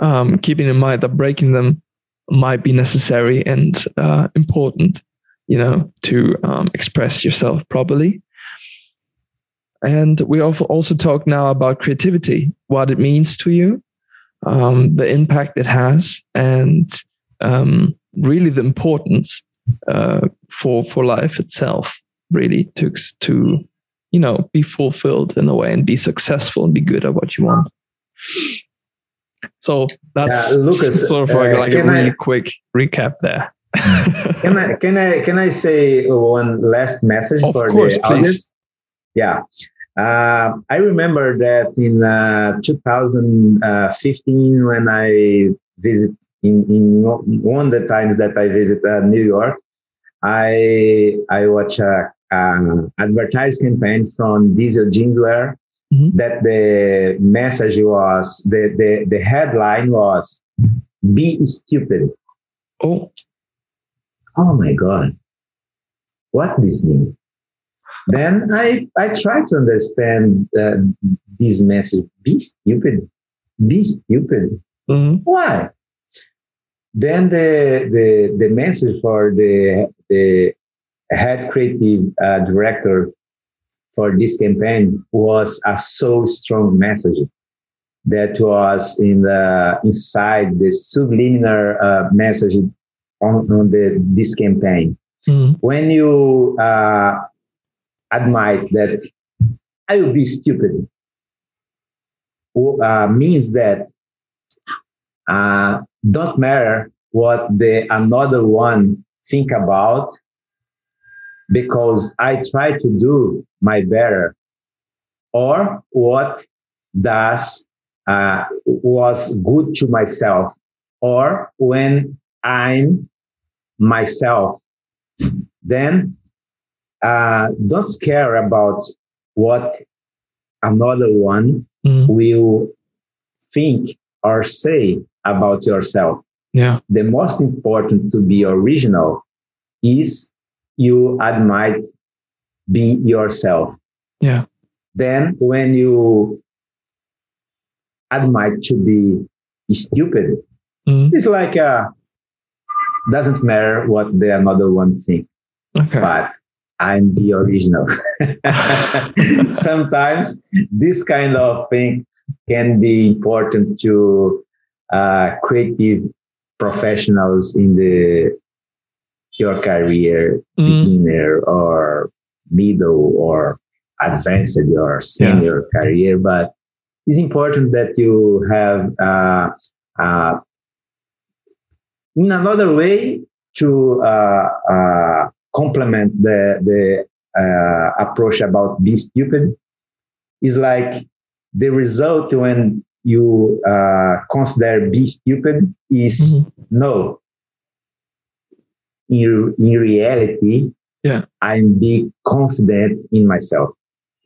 Um, keeping in mind that breaking them might be necessary and uh, important, you know, to um, express yourself properly. And we also talk now about creativity, what it means to you, um, the impact it has, and um, really the importance uh, for for life itself. Really, to to you know be fulfilled in a way and be successful and be good at what you want. So that's Yeah, Lucas, sort of like, uh, like a I- really quick recap there. Can I can I can I say one last message Of for course, the please. audience? Yeah, uh, I remember that in uh, 2015 when I visit in in one of the times that I visit uh, New York, I I watch a um, advertise campaign from Diesel Jeanswear Mhm. that the message was the, the the headline was "Be stupid." Oh, oh my god. What this mean? Then i i try to understand uh, this message. Be stupid. Be stupid. Mhm. why? Then the the the message for the the head creative uh, director for this campaign was a so strong message that was in the inside the subliminal uh, message on, on the this campaign. Mhm. when you uh, admit that I will be stupid, uh, means that uh, don't matter what the another one think about, because I try to do my better, or what does uh, was good to myself, or when I'm myself then uh, don't care about what another one Mhm. will think or say about yourself. Yeah. The most important to be original is you admit be yourself. Yeah. Then when you admit to be stupid, Mhm. it's like uh doesn't matter what the another one think Okay. but I'm the original. Sometimes this kind of thing can be important to uh, creative professionals in the your career, Mhm. beginner or middle or advanced or senior career. But it's important that you have uh, uh, in another way to uh, uh, complement the the uh, approach about be stupid is like the result when you uh, consider be stupid is Mhm. no in, in reality Yeah. i'm be confident in myself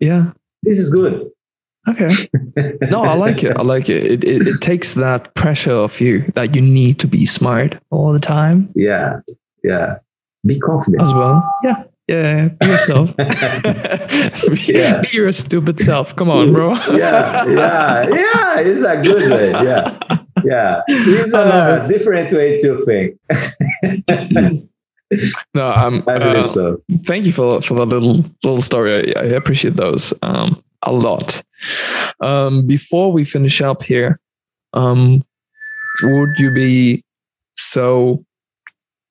Yeah. this is good Okay. No, I like it. I like it. It, it. it takes that pressure off you that you need to be smart all the time yeah yeah be confident as well. Yeah. Yeah. Be yourself. be, Yeah. be your stupid self. Come on, bro. yeah yeah yeah it's a good way yeah yeah it's I love a different way to think no, I'm. i believe uh, so thank you for for the little little story. I, I appreciate those um, a lot. Um, before we finish up here, um, would you be so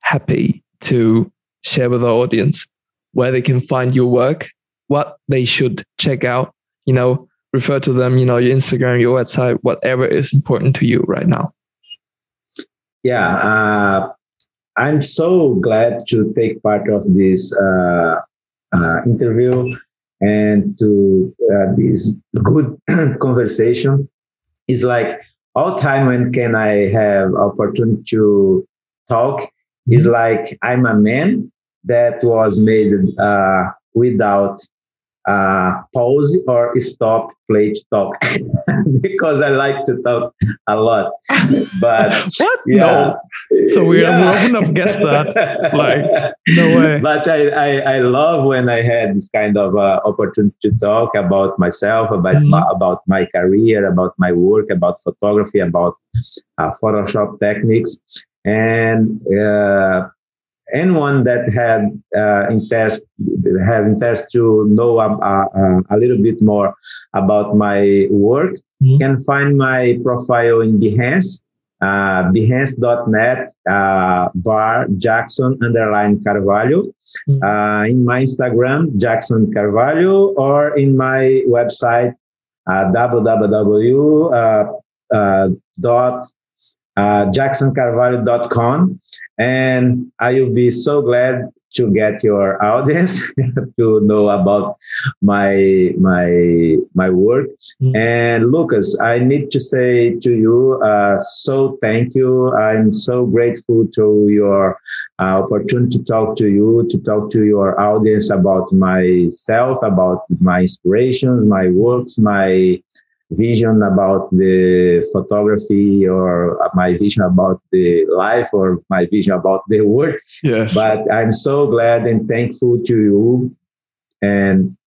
happy to share with our audience where they can find your work, what they should check out? You know, refer to them. You know, your Instagram, your website, whatever is important to you right now. yeah uh, i'm so glad to take part of this uh, uh, interview and to uh, this good conversation is like all time when can I have opportunity to talk mm-hmm. is like I'm a man that was made uh, without uh, pause or stop play to talk because I like to talk a lot. But what? Yeah, no. So we yeah. wouldn't have guessed that. Like no way. But I, I, I love when I had this kind of uh, opportunity to talk about myself, about mm-hmm. my, about my career, about my work, about photography, about uh, Photoshop techniques, and uh, anyone that had uh, interest have interest to know a, a, a, little bit more about my work mm-hmm. can find my profile in behance uh, behance.net uh, bar jackson underline carvalho mm-hmm. uh, in my instagram jackson carvalho or in my website uh, www uh, uh, dot uh, jacksoncarvalho.com. And I will be so glad to get your audience to know about my my my work. Mm-hmm. And Lucas, I need to say to you, uh, so thank you. I'm so grateful to your uh, opportunity to talk to you, to talk to your audience about myself, about my inspirations, my works, my vision about the photography or my vision about the life or my vision about the work. Yes. But I'm so glad and thankful to you. And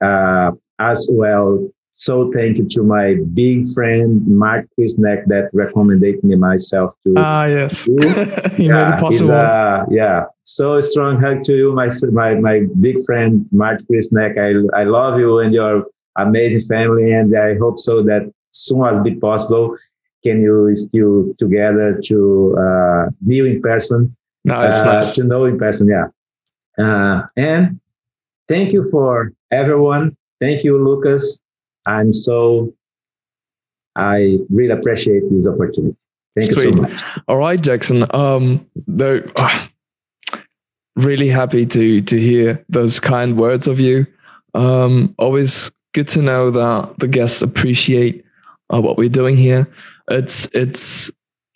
uh, as well, so thank you to my big friend Mark Krystynek that recommended me myself to. Ah, yes. you yeah, made it possible. Uh, yeah. So strong hug to you, my my my big friend Mark Krystynek. I I love you and your amazing family, and I hope so that soon as be possible, can you still together to uh, meet in person, no, it's uh, nice. to know in person, yeah. Uh, and thank you for everyone. Thank you, Lucas. I'm so I really appreciate this opportunity. Thank Sweet. you so much. All right, Jackson. Um, though, really happy to to hear those kind words of you. Um, always good to know that the guests appreciate uh, what we're doing here. It's it's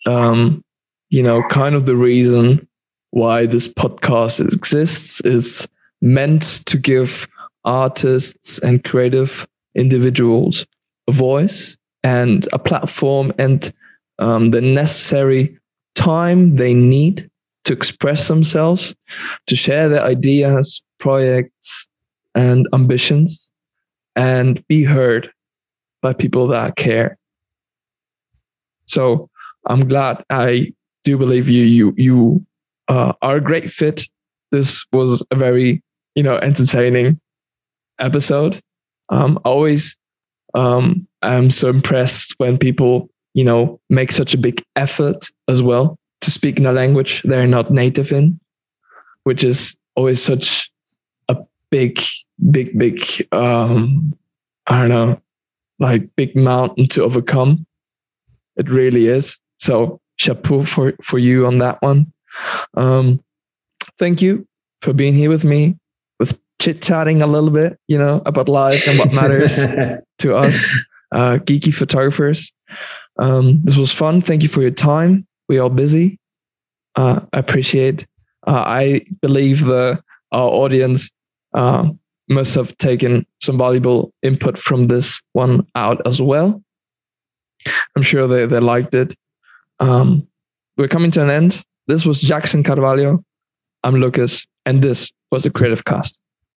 um, you know kind of the reason why this podcast exists is meant to give artists and creative individuals a voice and a platform and um, the necessary time they need to express themselves, to share their ideas, projects, and ambitions and be heard by people that care. So I'm glad I do believe you you you uh, are a great fit. This was a very you know entertaining episode. Um, always um, I'm so impressed when people you know make such a big effort as well to speak in a language they're not native in, which is always such big big, big, um, I don't know, like big mountain to overcome. It really is. So chapeau for, for you on that one. Um, thank you for being here with me, with chit chatting a little bit, you know, about life and what matters to us, uh, geeky photographers. Um, this was fun. Thank you for your time. We are busy. Uh, I appreciate. Uh, I believe the our audience uh, must have taken some valuable input from this one out as well. I'm sure they, they liked it. Um, we're coming to an end. This was Jackson Carvalho. I'm Lucas, and this was the Creative Cast.